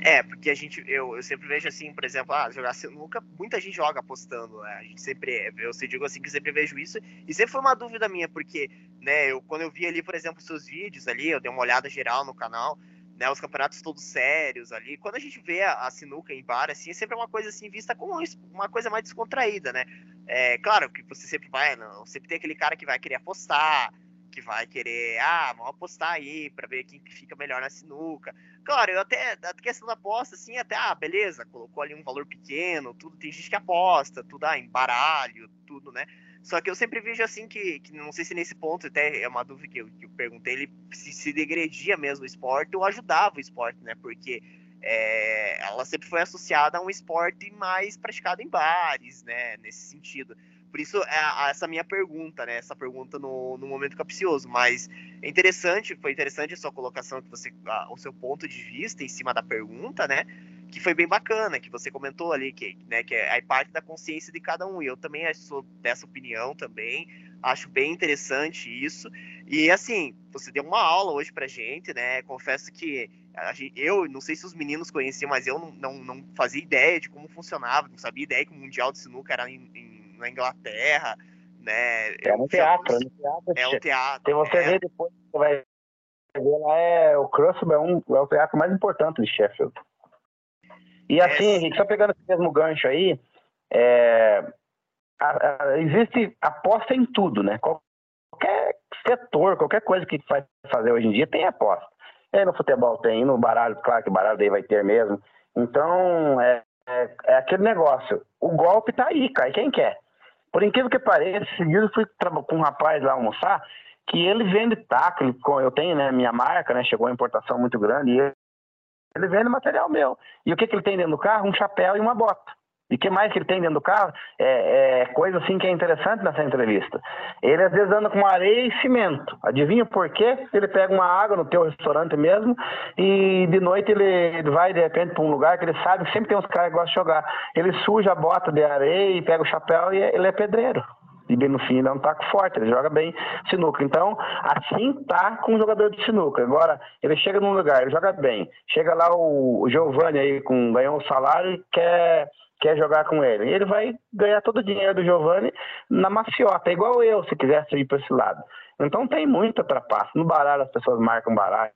É, porque a gente, eu, eu sempre vejo assim, por exemplo, ah, jogar sinuca, muita gente joga apostando, né? A gente sempre, eu se digo assim que sempre vejo isso, e sempre foi uma dúvida minha, porque, né, eu, quando eu vi ali, por exemplo, seus vídeos ali, eu dei uma olhada geral no canal, né, os campeonatos todos sérios ali, quando a gente vê a, a sinuca em bar, assim, é sempre uma coisa assim, vista como uma coisa mais descontraída, né? É, claro que você sempre vai, não, sempre tem aquele cara que vai querer apostar, que vai querer, ah, vamos apostar aí para ver quem fica melhor na sinuca. Claro, eu até, a questão da aposta, assim, até, ah, beleza, colocou ali um valor pequeno, tudo, tem gente que aposta, tudo, ah, em baralho, tudo, né? Só que eu sempre vejo assim que, que não sei se nesse ponto, até é uma dúvida que eu, que eu perguntei, ele se, se degredia mesmo o esporte ou ajudava o esporte, né? Porque é, ela sempre foi associada a um esporte mais praticado em bares, né? Nesse sentido. Por isso, é, essa minha pergunta, né? Essa pergunta no, no momento capcioso. Mas é interessante, foi interessante a sua colocação, que você, a, o seu ponto de vista em cima da pergunta, né? Que foi bem bacana, que você comentou ali, que, né, que é a parte da consciência de cada um. E eu também sou dessa opinião também. Acho bem interessante isso. E assim, você deu uma aula hoje pra gente, né? Confesso que eu não sei se os meninos conheciam, mas eu não, não, não, fazia ideia de como funcionava, não sabia ideia que o Mundial de Sinuca era em, em na Inglaterra, né? É um teatro, é um teatro. É um teatro. Se você é... ver depois, você vai ver lá, é, o Crucible é, um, é o teatro mais importante de Sheffield. E é, assim, Henrique, só pegando esse mesmo gancho aí, é, a, a, existe aposta em tudo, né? Qualquer setor, qualquer coisa que vai fazer hoje em dia tem aposta. E no futebol tem, no baralho, claro que baralho daí vai ter mesmo. Então, é, é, é aquele negócio. O golpe tá aí, cai quem quer. Por incrível que pareça, seguido fui com um rapaz lá almoçar, que ele vende taco, eu tenho, né, minha marca, né, chegou a importação muito grande, e ele, ele vende material meu. E o que, que ele tem dentro do carro? Um chapéu e uma bota. E que mais que ele tem dentro do carro? É, é, coisa assim que é interessante nessa entrevista. Ele às vezes anda com areia e cimento. Adivinha por quê? Ele pega uma água no teu restaurante mesmo e de noite ele vai de repente para um lugar que ele sabe que sempre tem uns caras que gostam de jogar. Ele suja a bota de areia e pega o chapéu e ele é pedreiro. E bem no fim ele é um taco forte, ele joga bem sinuca. Então, assim tá com o jogador de sinuca. Agora, ele chega num lugar, ele joga bem. Chega lá o, o Giovanni aí, com, ganhou um salário e quer quer jogar com ele. E ele vai ganhar todo o dinheiro do Giovanni na maciota, igual eu, se quisesse ir para esse lado. Então tem muita trapaça. No baralho as pessoas marcam baralho,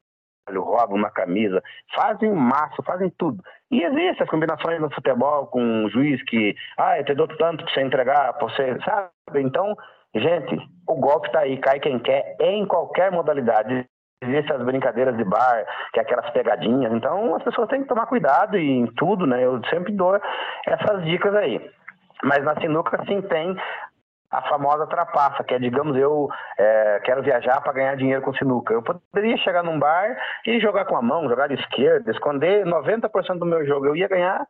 roubam uma camisa, fazem maço, fazem tudo. E existem as combinações no futebol com um juiz que, ah, eu te dou tanto para você entregar, para você, sabe? Então, gente, o golpe está aí, cai quem quer, em qualquer modalidade existem as brincadeiras de bar, que é aquelas pegadinhas. Então as pessoas têm que tomar cuidado em tudo, né? Eu sempre dou essas dicas aí. Mas na sinuca sim tem a famosa trapaça, que é, digamos, eu é, quero viajar para ganhar dinheiro com sinuca. Eu poderia chegar num bar e jogar com a mão, jogar de esquerda, esconder 90% do meu jogo. Eu ia ganhar,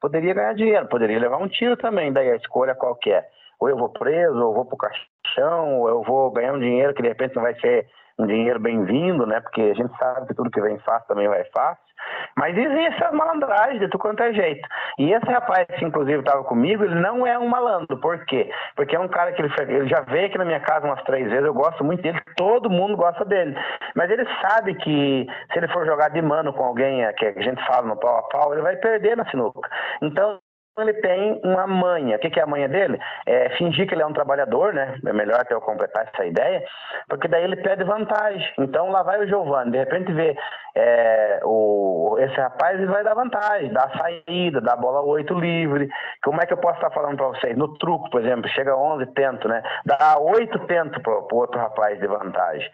poderia ganhar dinheiro, poderia levar um tiro também, daí a escolha qualquer. Ou eu vou preso, ou eu vou pro caixão, ou eu vou ganhar um dinheiro que de repente não vai ser um dinheiro bem-vindo, né? Porque a gente sabe que tudo que vem fácil também vai fácil. Mas existe as malandragens de tudo quanto é jeito. E esse rapaz que inclusive estava comigo, ele não é um malandro. Por quê? Porque é um cara que ele, ele, já veio aqui na minha casa umas três vezes, eu gosto muito dele, todo mundo gosta dele. Mas ele sabe que se ele for jogar de mano com alguém, é, que a gente fala no pau a pau, ele vai perder na sinuca. Então ele tem uma manha. O que é a manha dele? É fingir que ele é um trabalhador, né? É melhor até eu completar essa ideia, porque daí ele pede vantagem. Então lá vai o Giovanni, de repente vê é, o, esse rapaz e vai dar vantagem, dá saída, dá bola 8 livre. Como é que eu posso estar falando para vocês? No truco, por exemplo, chega 11 tento, né? Dá 8 tento para o outro rapaz de vantagem.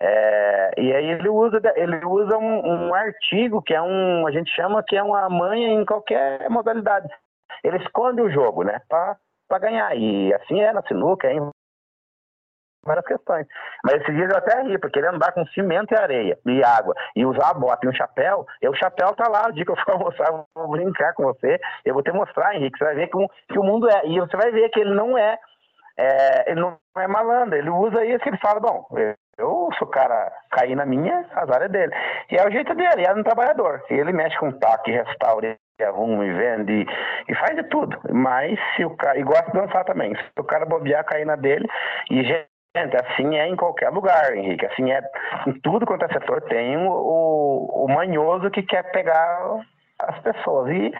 É, e aí ele usa, ele usa um, um artigo que é um, a gente chama que é uma manha em qualquer modalidade ele esconde o jogo, né? Para ganhar. E assim é na sinuca, é em várias questões. Mas esses dias eu até ri, porque ele andar com cimento e areia e água e usar a bota e um chapéu, e o chapéu tá lá, o dia que eu for almoçar, eu vou brincar com você, eu vou te mostrar, Henrique, você vai ver que, que o mundo é, e você vai ver que ele não é, é ele não é malandro, ele usa isso ele fala, bom, se o cara cair na minha, azar é dele. E é o jeito dele, é um trabalhador. Ele mexe com taque, restaura, arruma e vende e faz de tudo. Mas se o cara. E gosta de dançar também. Se o cara bobear, cair na dele. E, gente, assim é em qualquer lugar, Henrique. Assim é. Em tudo quanto é setor tem o, o manhoso que quer pegar as pessoas. E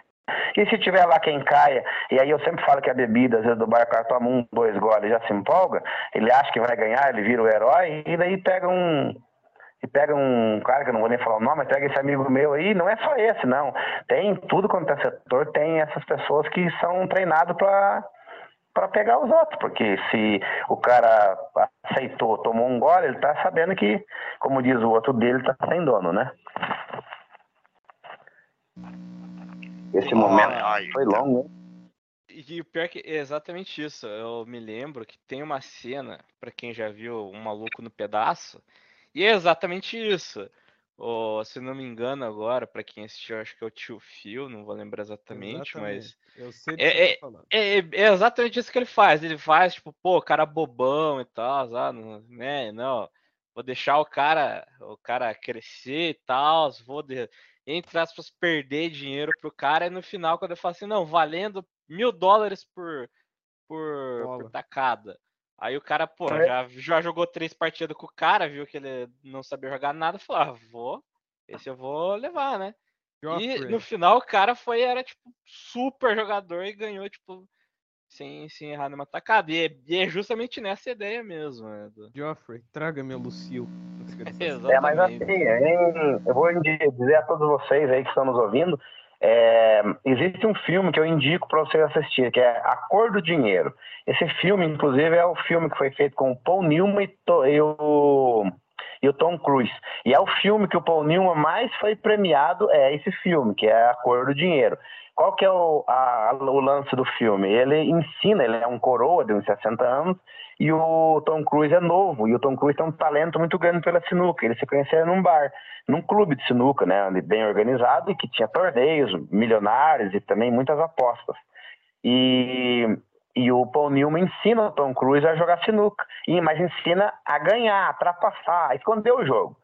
e se tiver lá quem caia, e aí eu sempre falo que a bebida, às vezes do bar, o cara toma um, dois goles já se empolga, ele acha que vai ganhar, ele vira o herói, e daí pega um. E pega um cara que eu não vou nem falar o nome, mas pega esse amigo meu aí, não é só esse, não. Tem tudo quanto é setor, tem essas pessoas que são treinadas para para pegar os outros, porque se o cara aceitou, tomou um gole, ele tá sabendo que, como diz o outro dele, tá sem dono, né? Esse momento ai, foi longo, né? E o pior é que é exatamente isso. Eu me lembro que tem uma cena, para quem já viu Um Maluco no Pedaço, e é exatamente isso. Oh, se não me engano agora, para quem assistiu, acho que é o tio Phil, não vou lembrar exatamente, exatamente. mas. Eu sei é, é, é, é, exatamente isso que ele faz. Ele faz, tipo, pô, cara bobão e tal, ah, não, né? Não, vou deixar o cara, o cara crescer e tal, vou de entre aspas, perder dinheiro pro cara, e no final, quando eu falo assim, não, valendo mil dólares por, por, por tacada. Aí o cara, pô, é. já, já jogou três partidas com o cara, viu que ele não sabia jogar nada, falou, ah, vou, esse eu vou levar, né? E no final o cara foi, era tipo, super jogador e ganhou, tipo, sem, sem errar numa tacada. E é, e é justamente nessa ideia mesmo. Né? Joffrey, traga-me a É, mas assim, hein, eu vou dizer a todos vocês aí que estão nos ouvindo, é, existe um filme que eu indico para vocês assistirem, que é A Cor do Dinheiro. Esse filme, inclusive, é o filme que foi feito com o Paul Newman e, e, o, e o Tom Cruise. E é o filme que o Paul Newman mais foi premiado, é esse filme, que é A Cor do Dinheiro. Qual que é o, a, o lance do filme? Ele ensina, ele é um coroa de uns 60 anos, e o Tom Cruise é novo, e o Tom Cruise tem um talento muito grande pela sinuca. Eles se conheceram num bar, num clube de sinuca, né, bem organizado, e que tinha torneios milionários e também muitas apostas. E, e o Paul Newman ensina o Tom Cruise a jogar sinuca, mas ensina a ganhar, a trapassar, a esconder o jogo.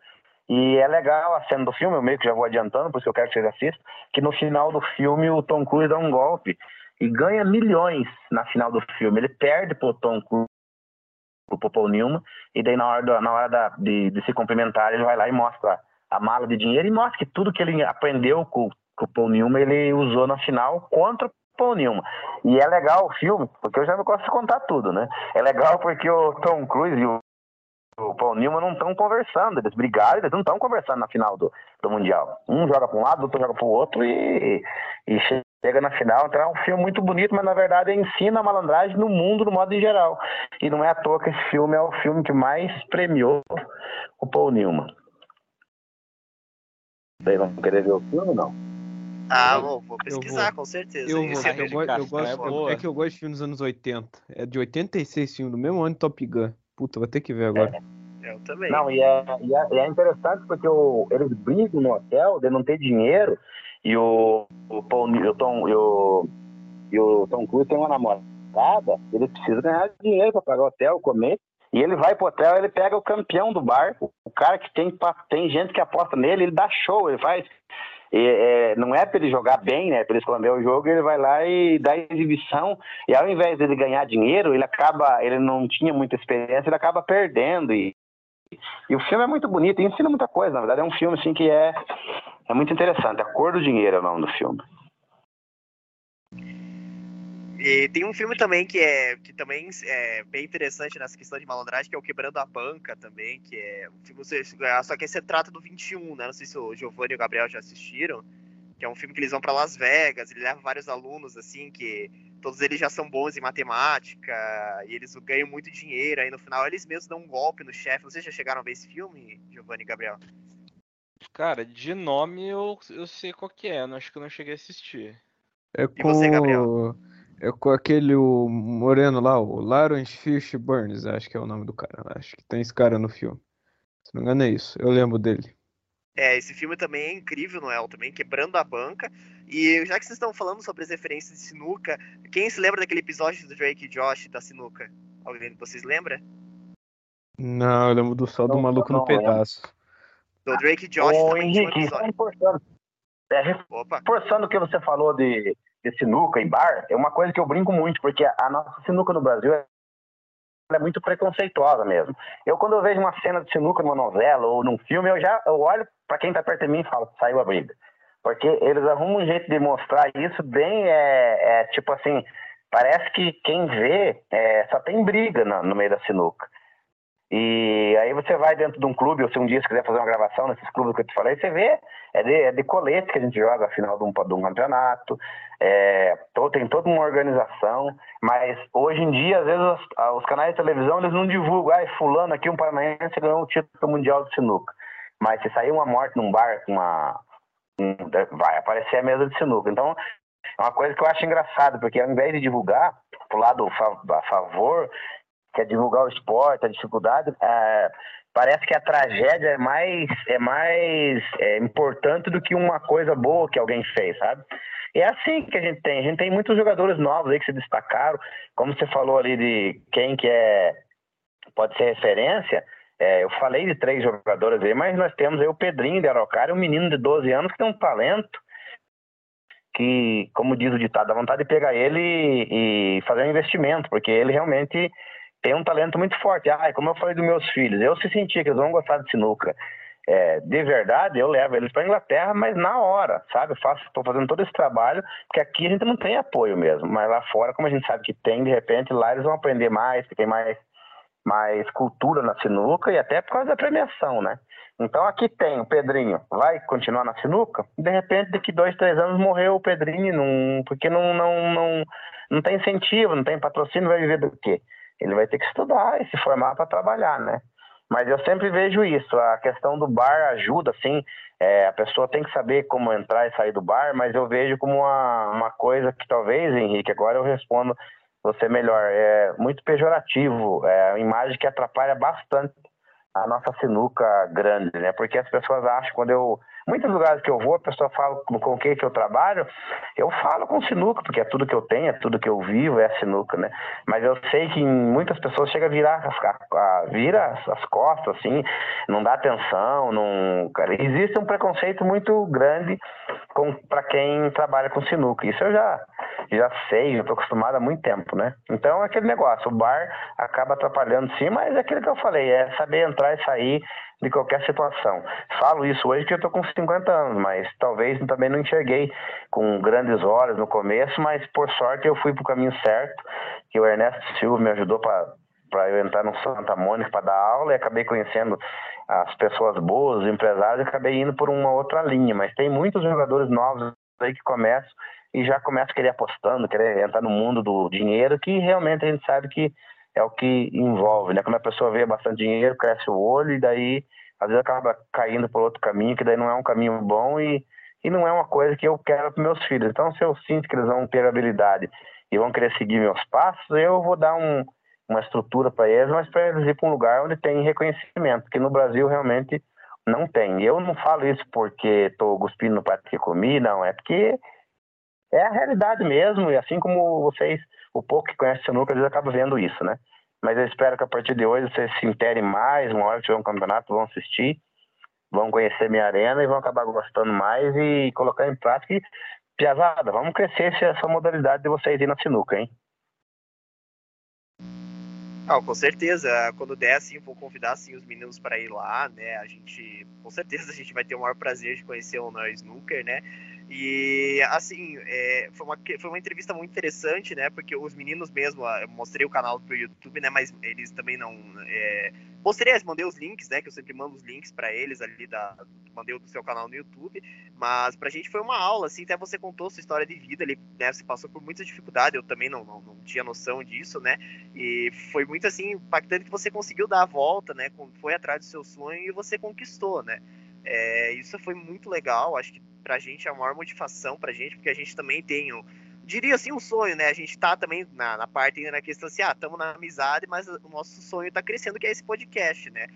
E é legal a cena do filme, eu meio que já vou adiantando, por isso que eu quero que vocês assistam, que no final do filme o Tom Cruise dá um golpe e ganha milhões na final do filme. Ele perde pro Tom Cruise, pro Paul Newman, e daí na hora, do, na hora da, de, de, se cumprimentar, ele vai lá e mostra a mala de dinheiro e mostra que tudo que ele aprendeu com, com o Paul Newman, ele usou na final contra o Paul Newman. E é legal o filme, porque eu já não gosto de contar tudo, né? É legal porque o Tom Cruise e o o Paul Newman não estão conversando, eles brigaram, eles não estão conversando na final do, do Mundial. Um joga para um lado, o outro joga para o outro e, e chega na final. Então é um filme muito bonito, mas na verdade ensina a malandragem no mundo, no modo em geral. E não é à toa que esse filme é o filme que mais premiou o Paul Newman. Vocês vão querer ver o filme ou não? Ah, vou, vou pesquisar, vou. com certeza. Eu, vou, eu, eu, eu gosto, é, é, que eu gosto de filmes dos anos 80. É de 86 filme, do mesmo ano Top Gun. Puta, vou ter que ver agora. É, eu também. Não, e é, e é, é interessante porque o, eles brigam no hotel de não ter dinheiro e o, o, Paul, o, Tom, e o, e o Tom Cruise tem uma namorada, ele precisa ganhar dinheiro para pagar o hotel, comer. E ele vai pro hotel, ele pega o campeão do bar, o cara que tem, tem gente que aposta nele, ele dá show, ele faz é, não é para ele jogar bem, né? Para ele esconder o jogo, ele vai lá e dá exibição. E ao invés dele ganhar dinheiro, ele acaba, ele não tinha muita experiência, ele acaba perdendo. E, e o filme é muito bonito, ensina muita coisa. Na verdade, é um filme assim que é, é muito interessante. A Cor do Dinheiro é o nome do filme. E tem um filme também que é que também é bem interessante nessa questão de malandragem, que é o Quebrando a Banca também, que é um filme, só que esse trata do 21, né? Não sei se o Giovanni e o Gabriel já assistiram, que é um filme que eles vão para Las Vegas, ele leva vários alunos assim que todos eles já são bons em matemática e eles ganham muito dinheiro, aí no final eles mesmos dão um golpe no chefe. Vocês já chegaram a ver esse filme, Giovanni e Gabriel? Cara, de nome eu, eu sei qual que é, acho que eu não cheguei a assistir. É com... E você, Gabriel? É com aquele o moreno lá, o Lawrence Fish Burns, acho que é o nome do cara. Acho que tem esse cara no filme. Se não me engano é isso, eu lembro dele. É, esse filme também é incrível, Noel, também quebrando a banca. E já que vocês estão falando sobre as referências de sinuca, quem se lembra daquele episódio do Drake e Josh da sinuca? Alguém de vocês lembra? Não, eu lembro do só do maluco no pedaço. Do Drake e Josh Ô, também tinha um Henrique, só episódio. reforçando, é, reforçando o que você falou de, de sinuca e bar, é uma coisa que eu brinco muito, porque a nossa sinuca no Brasil é, muito preconceituosa mesmo. Eu, quando eu vejo uma cena de sinuca numa novela ou num filme, eu já eu olho para quem tá perto de mim e falo, saiu a briga. Porque eles arrumam um jeito de mostrar isso bem, é, é tipo assim, parece que quem vê é, só tem briga no meio da sinuca. E aí você vai dentro de um clube, ou se um dia você quiser fazer uma gravação nesses clubes que eu te falei, você vê, é de, é de colete que a gente joga a final de um, de um campeonato, é, tem toda uma organização, mas hoje em dia, às vezes, os, ah, os canais de televisão, eles não divulgam, ah, fulano aqui, um paranaense ganhou o título mundial de sinuca. Mas se sair uma morte num bar com uma... um- vai aparecer a mesa de sinuca. Então, é uma coisa que eu acho engraçado, porque ao invés de divulgar pro lado a favor, que é divulgar o esporte, a dificuldade, é, parece que a tragédia é mais, é mais é, importante do que uma coisa boa que alguém fez, sabe? É assim que a gente tem. A gente tem muitos jogadores novos aí que se destacaram. Como você falou ali de quem que é pode ser referência, é, eu falei de três jogadores aí, mas nós temos aí o Pedrinho de Araucária, um menino de 12 anos que tem um talento que, como diz o ditado, dá vontade de pegar ele e fazer um investimento, porque ele realmente tem um talento muito forte. Ah, como eu falei dos meus filhos, eu se sentir que eles vão gostar de sinuca. É, de verdade, eu levo eles para Inglaterra, mas na hora, sabe? Faço, estou fazendo todo esse trabalho, porque aqui a gente não tem apoio mesmo, mas lá fora, como a gente sabe que tem, de repente lá eles vão aprender mais, que tem mais, mais cultura na sinuca e até por causa da premiação, né? Então aqui tem o Pedrinho, vai continuar na sinuca? De repente, daqui dois, três anos morreu o Pedrinho, não, porque não, não, não, não tem incentivo, não tem patrocínio, vai viver do quê? Ele vai ter que estudar e se formar para trabalhar, né? Mas eu sempre vejo isso, a questão do bar ajuda, assim, é, a pessoa tem que saber como entrar e sair do bar, mas eu vejo como uma, uma coisa que talvez, Henrique, agora eu respondo você melhor, é muito pejorativo, é uma imagem que atrapalha bastante a nossa sinuca grande, né? Porque as pessoas acham, quando eu. Muitos lugares que eu vou, a pessoa fala com, quem que eu trabalho, eu falo com sinuca, porque é tudo que eu tenho, é tudo que eu vivo, é sinuca, né? Mas eu sei que muitas pessoas chegam a virar as, a, a, vira as costas, assim, não dá atenção, não. Cara, existe um preconceito muito grande para quem trabalha com sinuca. Isso eu já, já sei, já estou acostumado há muito tempo, né? Então é aquele negócio, o bar acaba atrapalhando sim, mas é aquilo que eu falei, é saber entrar e sair de qualquer situação. Falo isso hoje que eu estou com 50 anos, mas talvez também não enxerguei com grandes olhos no começo, mas por sorte eu fui para o caminho certo, que o Ernesto Silva me ajudou para para eu entrar no Santa Mônica para dar aula e acabei conhecendo as pessoas boas, os empresários, e acabei indo por uma outra linha. Mas tem muitos jogadores novos aí que começam e já começam a querer apostando, querer entrar no mundo do dinheiro, que realmente a gente sabe que é o que envolve, né? Quando a pessoa vê bastante dinheiro, cresce o olho e daí às vezes acaba caindo por outro caminho, que daí não é um caminho bom e, e não é uma coisa que eu quero para meus filhos. Então, se eu sinto que eles vão ter habilidade e vão querer seguir meus passos, eu vou dar um, uma estrutura para eles, mas para eles ir para um lugar onde tem reconhecimento, que no Brasil realmente não tem. Eu não falo isso porque estou cuspindo no prato que comi, não, é porque é a realidade mesmo, e assim como vocês, o pouco que conhecem sinuca, às vezes acaba vendo isso, né? Mas eu espero que a partir de hoje vocês se interem mais, uma hora que tiver um campeonato, vão assistir, vão conhecer minha arena e vão acabar gostando mais e colocar em prática. E, piazada, vamos crescer essa modalidade de vocês ir na sinuca, hein? Ah, com certeza. Quando der, assim, vou convidar assim, os meninos para ir lá, né? A gente, com certeza, a gente vai ter o maior prazer de conhecer o Noel Snooker, né? E, assim, é, foi, uma, foi uma entrevista muito interessante, né? Porque os meninos mesmo, eu mostrei o canal pro YouTube, né? Mas eles também não. É, mostrei, mandei os links, né? Que eu sempre mando os links para eles ali, da, mandei o do seu canal no YouTube. Mas pra gente foi uma aula, assim, até você contou sua história de vida ali, né? Você passou por muita dificuldade, eu também não, não, não tinha noção disso, né? E foi muito, assim, impactante que você conseguiu dar a volta, né? Foi atrás do seu sonho e você conquistou, né? É, isso foi muito legal, acho que pra gente é a maior motivação pra gente, porque a gente também tem o, diria assim, um sonho, né? A gente tá também na, na parte ainda na questão assim, ah, estamos na amizade, mas o nosso sonho tá crescendo, que é esse podcast, né?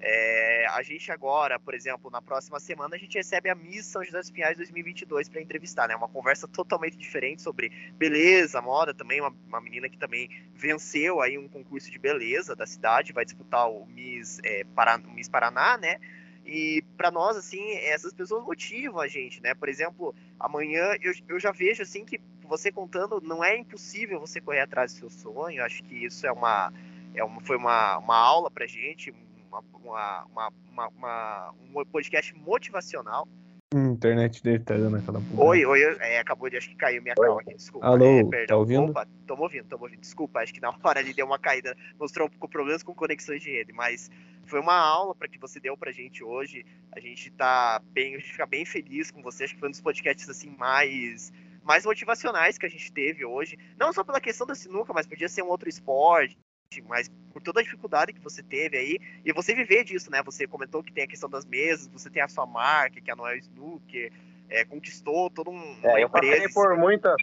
É, a gente agora, por exemplo, na próxima semana, a gente recebe a Miss São José dos Pinhais 2022 para entrevistar, né? Uma conversa totalmente diferente sobre beleza, moda também, uma, uma, menina que também venceu aí um concurso de beleza da cidade, vai disputar o Miss, é, Paraná, Miss Paraná, né? E para nós, assim, essas pessoas motivam a gente, né? Por exemplo, amanhã eu, eu já vejo, assim, que você contando, não é impossível você correr atrás do seu sonho. Acho que isso é uma, é uma foi uma, uma aula pra gente, uma, uma, uma, uma, um podcast motivacional. Hum, internet dele tá dando aquela porra. Oi, oi, é, acabou de, acho que caiu minha cal aqui, desculpa. Alô, é, tá ouvindo? Opa, tô ouvindo, tô ouvindo, desculpa, acho que na hora ali deu uma caída, mostrou com problemas com conexões de rede, mas foi uma aula para que você deu pra gente hoje, a gente tá bem, a gente fica bem feliz com você, acho que foi um dos podcasts, assim, mais mais motivacionais que a gente teve hoje, não só pela questão da sinuca, mas podia ser um outro esporte, mas por toda a dificuldade que você teve aí, e você viver disso, né? Você comentou que tem a questão das mesas, você tem a sua marca, que é a Noel Snooker, é, conquistou todo um. É, eu passei por muitas.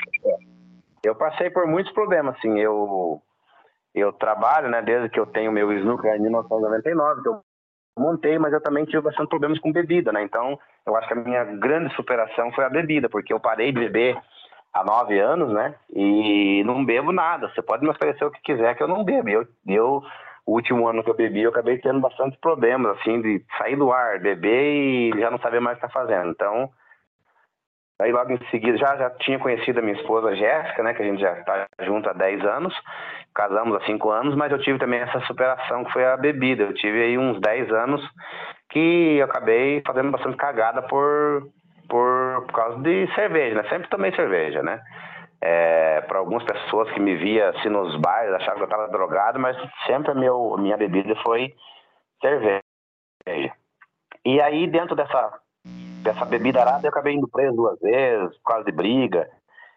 Eu passei por muitos problemas, assim. Eu, eu trabalho, né, desde que eu tenho meu snooker em 1999, que eu montei, mas eu também tive bastante problemas com bebida, né? Então, eu acho que a minha grande superação foi a bebida, porque eu parei de beber há nove anos, né? E não bebo nada. Você pode me oferecer o que quiser que eu não bebo. Eu, eu o último ano que eu bebi, eu acabei tendo bastante problemas, assim, de sair do ar, beber e já não saber mais o que tá fazendo. Então, aí logo em seguida, já, já tinha conhecido a minha esposa Jéssica, né, que a gente já está junto há 10 anos, casamos há 5 anos, mas eu tive também essa superação que foi a bebida. Eu tive aí uns 10 anos que eu acabei fazendo bastante cagada por, por, por causa de cerveja, né? Sempre tomei cerveja, né? É, para algumas pessoas que me via assim nos bares, achavam que eu estava drogado, mas sempre a, meu, minha bebida foi cerveja. E aí, dentro dessa, dessa bebida arada, eu acabei indo preso duas vezes, por causa de briga,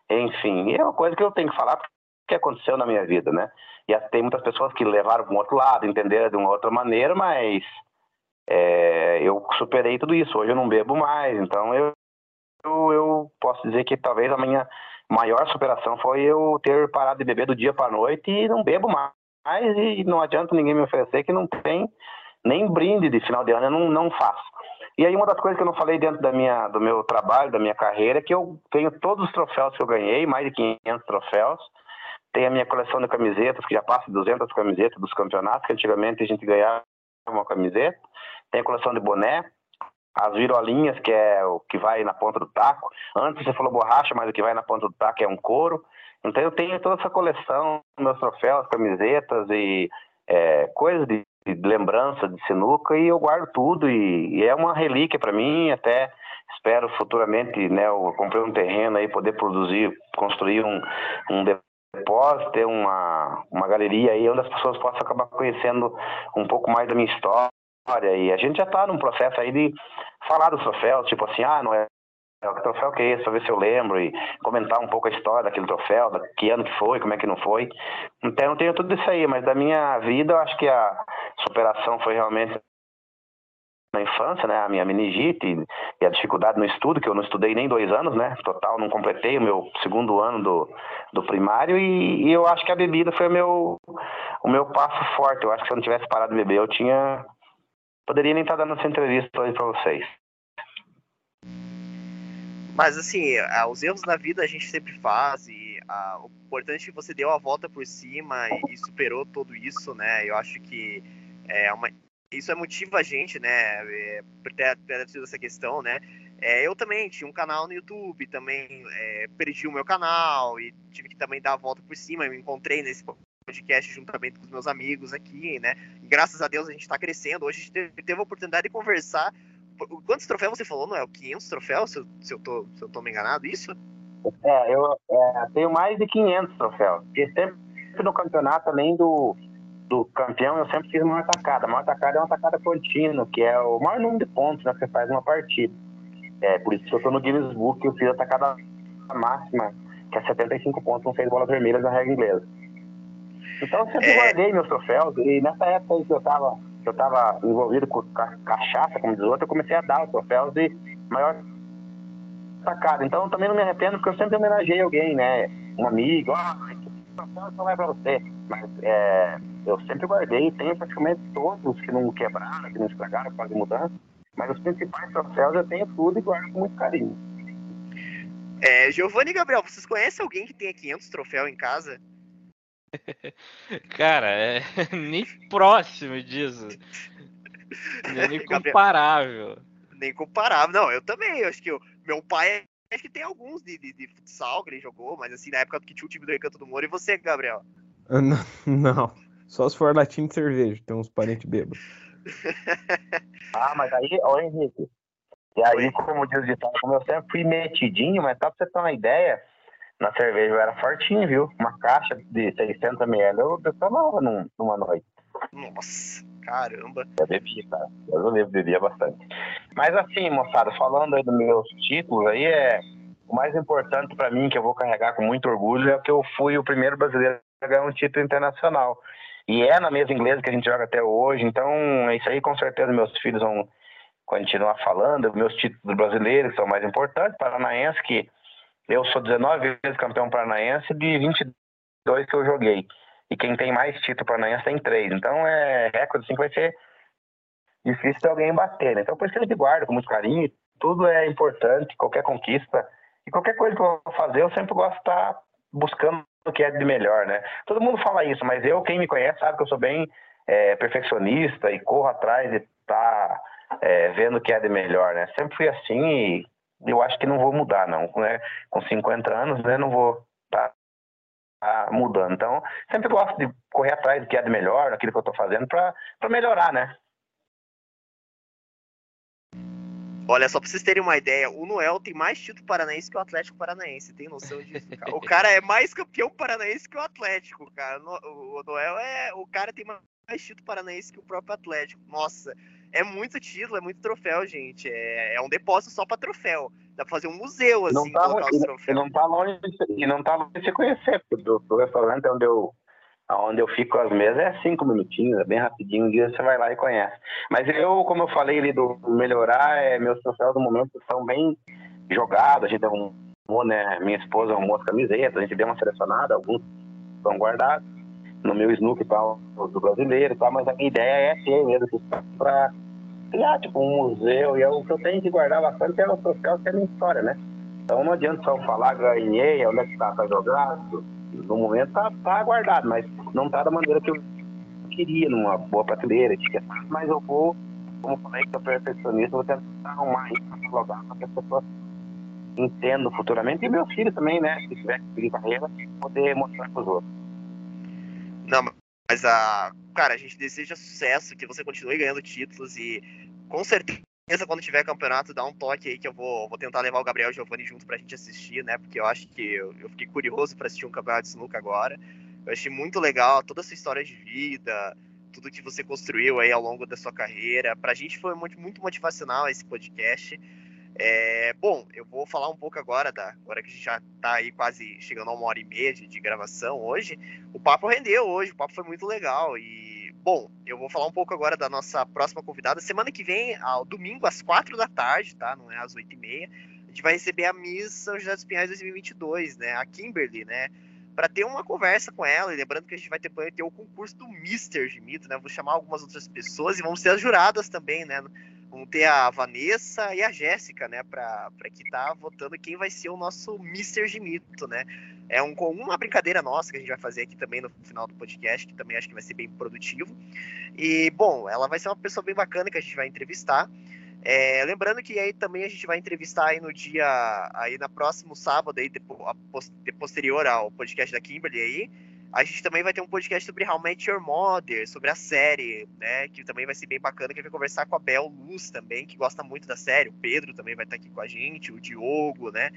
enfim. É uma coisa que eu tenho que falar aconteceu na minha vida, né? E tem muitas pessoas que levaram para um outro lado, entenderam de uma outra maneira, mas é, eu superei tudo isso. Hoje eu não bebo mais, então eu, eu, eu, posso dizer que talvez a minha maior superação foi eu ter parado de beber do dia para a noite e não bebo mais. E não adianta ninguém me oferecer que não tem nem brinde de final de ano, eu não, não faço. E aí uma das coisas que eu não falei dentro da minha, do meu trabalho, da minha carreira, é que eu tenho todos os troféus que eu ganhei, mais de 500 troféus. Tem a minha coleção de camisetas, que já passa de 200 camisetas dos campeonatos, que antigamente a gente ganhava uma camiseta tem a coleção de boné, as virolinhas, que é o que vai na ponta do taco. Antes você falou borracha, mas o que vai na ponta do taco é um couro. Então eu tenho toda essa coleção, meus troféus, camisetas e é, coisas de, de, lembrança de sinuca e eu guardo tudo e, e é uma relíquia para mim. Até espero futuramente, né, eu comprei um terreno aí poder produzir, construir um, um depósito, ter uma, uma galeria aí onde as pessoas possam acabar conhecendo um pouco mais da minha história e a gente já está num processo aí de falar dos troféus, tipo assim, ah, não é que troféu que é esse, pra ver se eu lembro e comentar um pouco a história daquele troféu, da, que ano que foi, como é que não foi. Então eu tenho tudo isso aí, mas da minha vida eu acho que a superação foi realmente na infância, né, a minha meningite e a dificuldade no estudo, que eu não estudei nem dois anos, né, total, não completei o meu segundo ano do, do primário e, e eu acho que a bebida foi o meu, o meu passo forte, eu acho que se eu não tivesse parado de beber eu tinha poderia nem estar dando essa entrevista hoje para vocês. Mas assim, os erros na vida a gente sempre faz e a, o importante é que você deu a volta por cima e, e superou tudo isso, né? Eu acho que é uma, isso é motiva a gente, né? É, por ter, ter tido essa questão, né? É, eu também tinha um canal no YouTube, também é, perdi o meu canal e tive que também dar a volta por cima. Eu me encontrei nesse podcast juntamente com os meus amigos aqui, né? Graças a Deus a gente está crescendo. Hoje a gente teve, teve a oportunidade de conversar. Quantos troféus você falou, Noel? 500 troféus, se eu, se eu, tô, se eu tô me enganado, isso? É, eu é, tenho mais de 500 troféus. E sempre no campeonato, além do, do campeão, eu sempre fiz uma atacada. Uma atacada é uma atacada contínua, que é o maior número de pontos né, que você faz numa partida. É, por isso que eu tô no Guinness Book, eu fiz a atacada máxima, que é 75 pontos, não seis bolas vermelhas na regra inglesa. Então eu sempre é... guardei meus troféus e nessa época aí que eu tava, que eu tava envolvido com cachaça, como diz outro, eu comecei a dar os troféus de maior destacado. Então também não me arrependo porque eu sempre homenageei alguém, né? Um amigo, ah, não vai para você. Mas é, eu sempre guardei, tenho praticamente todos que não quebraram, que não estragaram, quase mudança. Mas os principais troféus eu tenho tudo e guardo com muito carinho. É, Giovanni e Gabriel, vocês conhecem alguém que tenha 500 troféus em casa? Cara, é nem próximo disso. É nem comparável. Nem comparável. Não, eu também. Eu acho que o meu pai acho que tem alguns de, de, de, futsal que ele jogou, mas assim, na época que tinha o time do Recanto do Moro. E você, Gabriel? Não, não. Só se for latim de cerveja, tem uns parentes bêbados. ah, mas aí, ó, Henrique. E aí, Oi. como diz o ditado, como eu sempre fui metidinho, mas só pra você ter uma ideia, na cerveja eu era fortinho, viu? Uma caixa de 600 ml eu tomava num, numa noite. Nossa, caramba. Eu bebia, cara. Eu bebia bastante. Mas assim, moçada, falando aí dos meus títulos aí, é o mais importante para mim, que eu vou carregar com muito orgulho, é que eu fui o primeiro brasileiro a ganhar um título internacional. E é na mesa inglesa que a gente joga até hoje, então é isso aí com certeza meus filhos vão continuar falando, meus títulos brasileiros são mais importantes, paranaense, que eu sou 19 vezes campeão paranaense de 22 que eu joguei. E quem tem mais título paranaense tem três. Então é recorde assim que vai ser difícil de alguém bater, né? Então por isso que a gente guarda com muito carinho. Tudo é importante, qualquer conquista. E qualquer coisa que eu vou fazer, eu sempre gosto de estar buscando o que é de melhor, né? Todo mundo fala isso, mas eu, quem me conhece, sabe que eu sou bem é, perfeccionista e corro atrás de tá, é, vendo o que é de melhor, né? Sempre fui assim e eu acho que não vou mudar, não. Né? Com 50 anos, né, não vou tá, tá mudando. Então, sempre gosto de correr atrás do que é de melhor, daquilo que eu estou fazendo, para melhorar, né? Olha, só pra vocês terem uma ideia, o Noel tem mais título paranaense que o Atlético Paranaense, tem noção disso? Cara? O cara é mais campeão paranaense que o Atlético, cara. O Noel é. O cara tem mais título paranaense que o próprio Atlético. Nossa, é muito título, é muito troféu, gente. É, é um depósito só para troféu. Dá pra fazer um museu, assim, não tá, colocar os troféus. E não tá longe de, e não tá longe de se conhecer, porque do restaurante onde eu, onde eu fico às mesas é cinco minutinhos, é bem rapidinho, um dia você vai lá e conhece. Mas eu, como eu falei ali do melhorar, é, meus troféus do momento estão bem jogados, a gente arrumou, né, minha esposa arrumou as camisetas, a gente deu uma selecionada, alguns estão guardados no meu snook tal, do brasileiro e tal, mas a minha ideia é ter mesmo para criar tipo um museu e é o que eu tenho que guardar bastante é o social, que é a minha história, né? Então não adianta só falar, ganhei, onde é que tá, tá jogado, no momento tá, tá guardado, mas não tá da maneira que eu queria, numa boa prateleira, mas eu vou, como falei que eu perfeccionista, vou tentar arrumar isso para lugar para que as pessoas entendam futuramente, e meus filhos também, né, se tiver que seguir carreira, poder mostrar para os outros. Não, mas a. Cara, a gente deseja sucesso, que você continue ganhando títulos e com certeza quando tiver campeonato, dá um toque aí que eu vou, vou tentar levar o Gabriel e o Giovanni junto pra gente assistir, né? Porque eu acho que eu, eu fiquei curioso para assistir um campeonato de sinuca agora. Eu achei muito legal toda a sua história de vida, tudo que você construiu aí ao longo da sua carreira. Pra gente foi muito, muito motivacional esse podcast. É, bom, eu vou falar um pouco agora, da, agora que a gente já está aí quase chegando a uma hora e meia de, de, gravação hoje. O papo rendeu hoje, o papo foi muito legal. E, bom, eu vou falar um pouco agora da nossa próxima convidada. Semana que vem, ao domingo, às quatro da tarde, tá? Não é às oito e meia. A gente vai receber a Miss São José dos Pinhais 2022, né? A Kimberly, né? Para ter uma conversa com ela. E lembrando que a gente vai ter, ter o concurso do Mr. de Mito, né? Vou chamar algumas outras pessoas e vamos ser as juradas também, né? Vamos ter a Vanessa e a Jéssica, né, para que tá votando quem vai ser o nosso Mr. Gimito, né? É um, uma brincadeira nossa que a gente vai fazer aqui também no final do podcast, que também acho que vai ser bem produtivo. E, bom, ela vai ser uma pessoa bem bacana que a gente vai entrevistar. É, lembrando que aí também a gente vai entrevistar aí no dia, aí na próximo sábado, aí, de, de posterior ao podcast da Kimberly aí, a gente também vai ter um podcast sobre How Met Your Mother, sobre a série, né? Que também vai ser bem bacana, que vai conversar com a Bel Luz também, que gosta muito da série. O Pedro também vai estar aqui com a gente, o Diogo, né?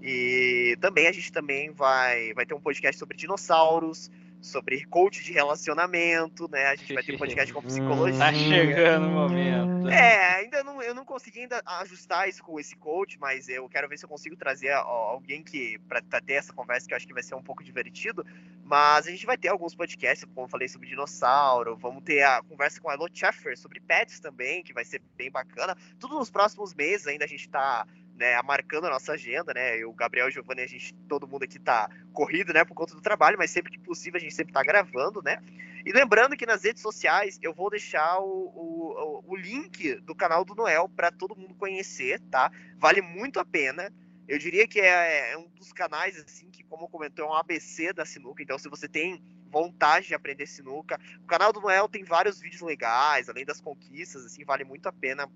E também a gente também vai, vai ter um podcast sobre dinossauros, sobre coach de relacionamento, né? A gente vai ter um podcast com psicologia. tá chegando o momento. É, ainda não, eu não consegui ainda ajustar isso com esse coach, mas eu quero ver se eu consigo trazer alguém que para ter essa conversa que eu acho que vai ser um pouco divertido. Mas a gente vai ter alguns podcasts, como eu falei sobre dinossauro, vamos ter a conversa com a Elo Sheffer sobre pets também, que vai ser bem bacana. Tudo nos próximos meses ainda a gente tá né, marcando a nossa agenda, né? Eu, Gabriel e Giovanni, a gente, todo mundo aqui tá corrido, né, por conta do trabalho, mas sempre que possível a gente sempre tá gravando, né? E lembrando que nas redes sociais eu vou deixar o, o, o link do canal do Noel para todo mundo conhecer, tá? Vale muito a pena. Eu diria que é, é, um dos canais, assim, que, como comentou, é um ABC da sinuca. Então, se você tem vontade de aprender sinuca, o canal do Noel tem vários vídeos legais, além das conquistas, assim, vale muito a pena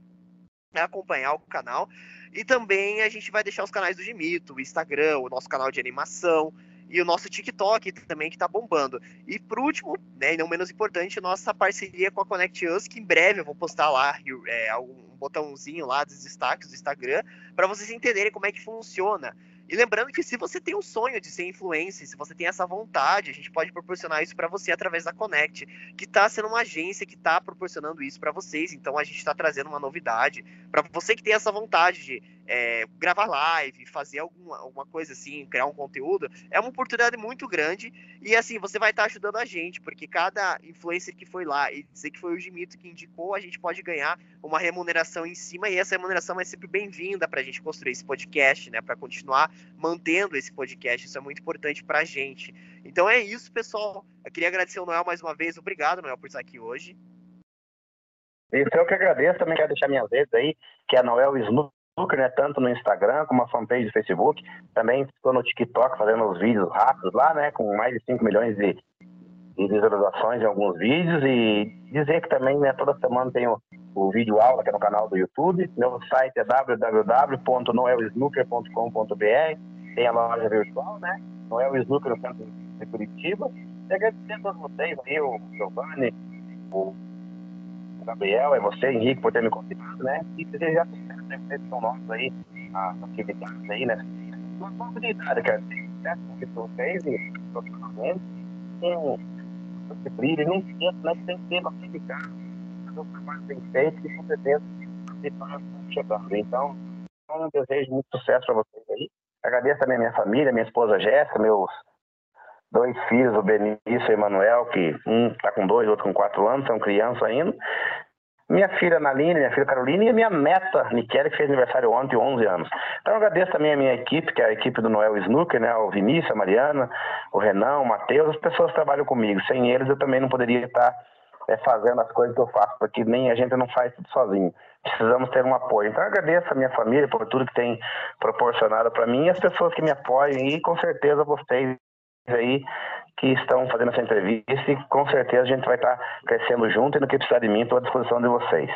acompanhar o canal. E também a gente vai deixar os canais do Gimito, o Instagram, o nosso canal de animação e o nosso TikTok também que tá bombando. E por último, né, e não menos importante, nossa parceria com a Connect Us, que em breve eu vou postar lá é, um botãozinho lá dos destaques do Instagram, para vocês entenderem como é que funciona. E lembrando que se você tem um sonho de ser influencer, se você tem essa vontade, a gente pode proporcionar isso para você através da Connect, que está sendo uma agência que está proporcionando isso para vocês. Então a gente está trazendo uma novidade para você que tem essa vontade de é, gravar live, fazer alguma, alguma coisa assim, criar um conteúdo. É uma oportunidade muito grande e assim você vai estar tá ajudando a gente, porque cada influencer que foi lá e dizer que foi o Gimito que indicou, a gente pode ganhar uma remuneração em cima e essa remuneração é sempre bem-vinda para a gente construir esse podcast, né? Para continuar mantendo esse podcast. Isso é muito importante para a gente. Então é isso, pessoal. Eu queria agradecer o Noel mais uma vez. Obrigado, Noel, por estar aqui hoje. Isso eu que agradeço. Também quero deixar minhas redes aí, que é Noel Snooker, né? Tanto no Instagram como a fanpage do Facebook. Também estou no TikTok fazendo os vídeos rápidos lá, né? Com mais de 5 milhões de, de visualizações em alguns vídeos. E dizer que também, né, toda semana tenho o vídeo aula é no canal do YouTube. Meu site é www.noelsnooker.com.br. Tem a loja virtual, né? Noel Snooker no centro de Curitiba. E agradecer a todos vocês aí, o Giovanni, o Gabriel, é você, Henrique, por ter me convidado, né? E desejar né? Vocês são nossos aí, as atividades aí, né? Uma oportunidade, cara. Sucesso com vocês e profissionalmente. Tem esse brilho, não esqueça, né? Que tem que ter bastante fazer o trabalho bem feito e com certeza vitórias estão chegando. Então, eu desejo muito sucesso para vocês aí. Agradeço também a minha família, minha esposa Jéssica, meus dois filhos, o Benício e o Emanuel, que um está com dois, outro com quatro anos, são crianças ainda. Minha filha Naline, minha filha Carolina e a minha neta, Michele, que fez aniversário ontem, 11 anos. Então eu agradeço também a minha equipe, que é a equipe do Noel Snooker, né? O Vinícius, a Mariana, o Renan, o Matheus, as pessoas que trabalham comigo. Sem eles eu também não poderia estar é, fazendo as coisas que eu faço, porque nem a gente não faz tudo sozinho. Precisamos ter um apoio. Então, eu agradeço a minha família por tudo que tem proporcionado para mim e as pessoas que me apoiam e, com certeza, vocês aí que estão fazendo essa entrevista e, com certeza, a gente vai estar crescendo junto e no que precisar de mim, estou à disposição de vocês.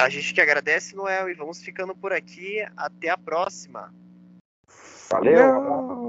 A gente que agradece, Noel, e vamos ficando por aqui. Até a próxima. Valeu.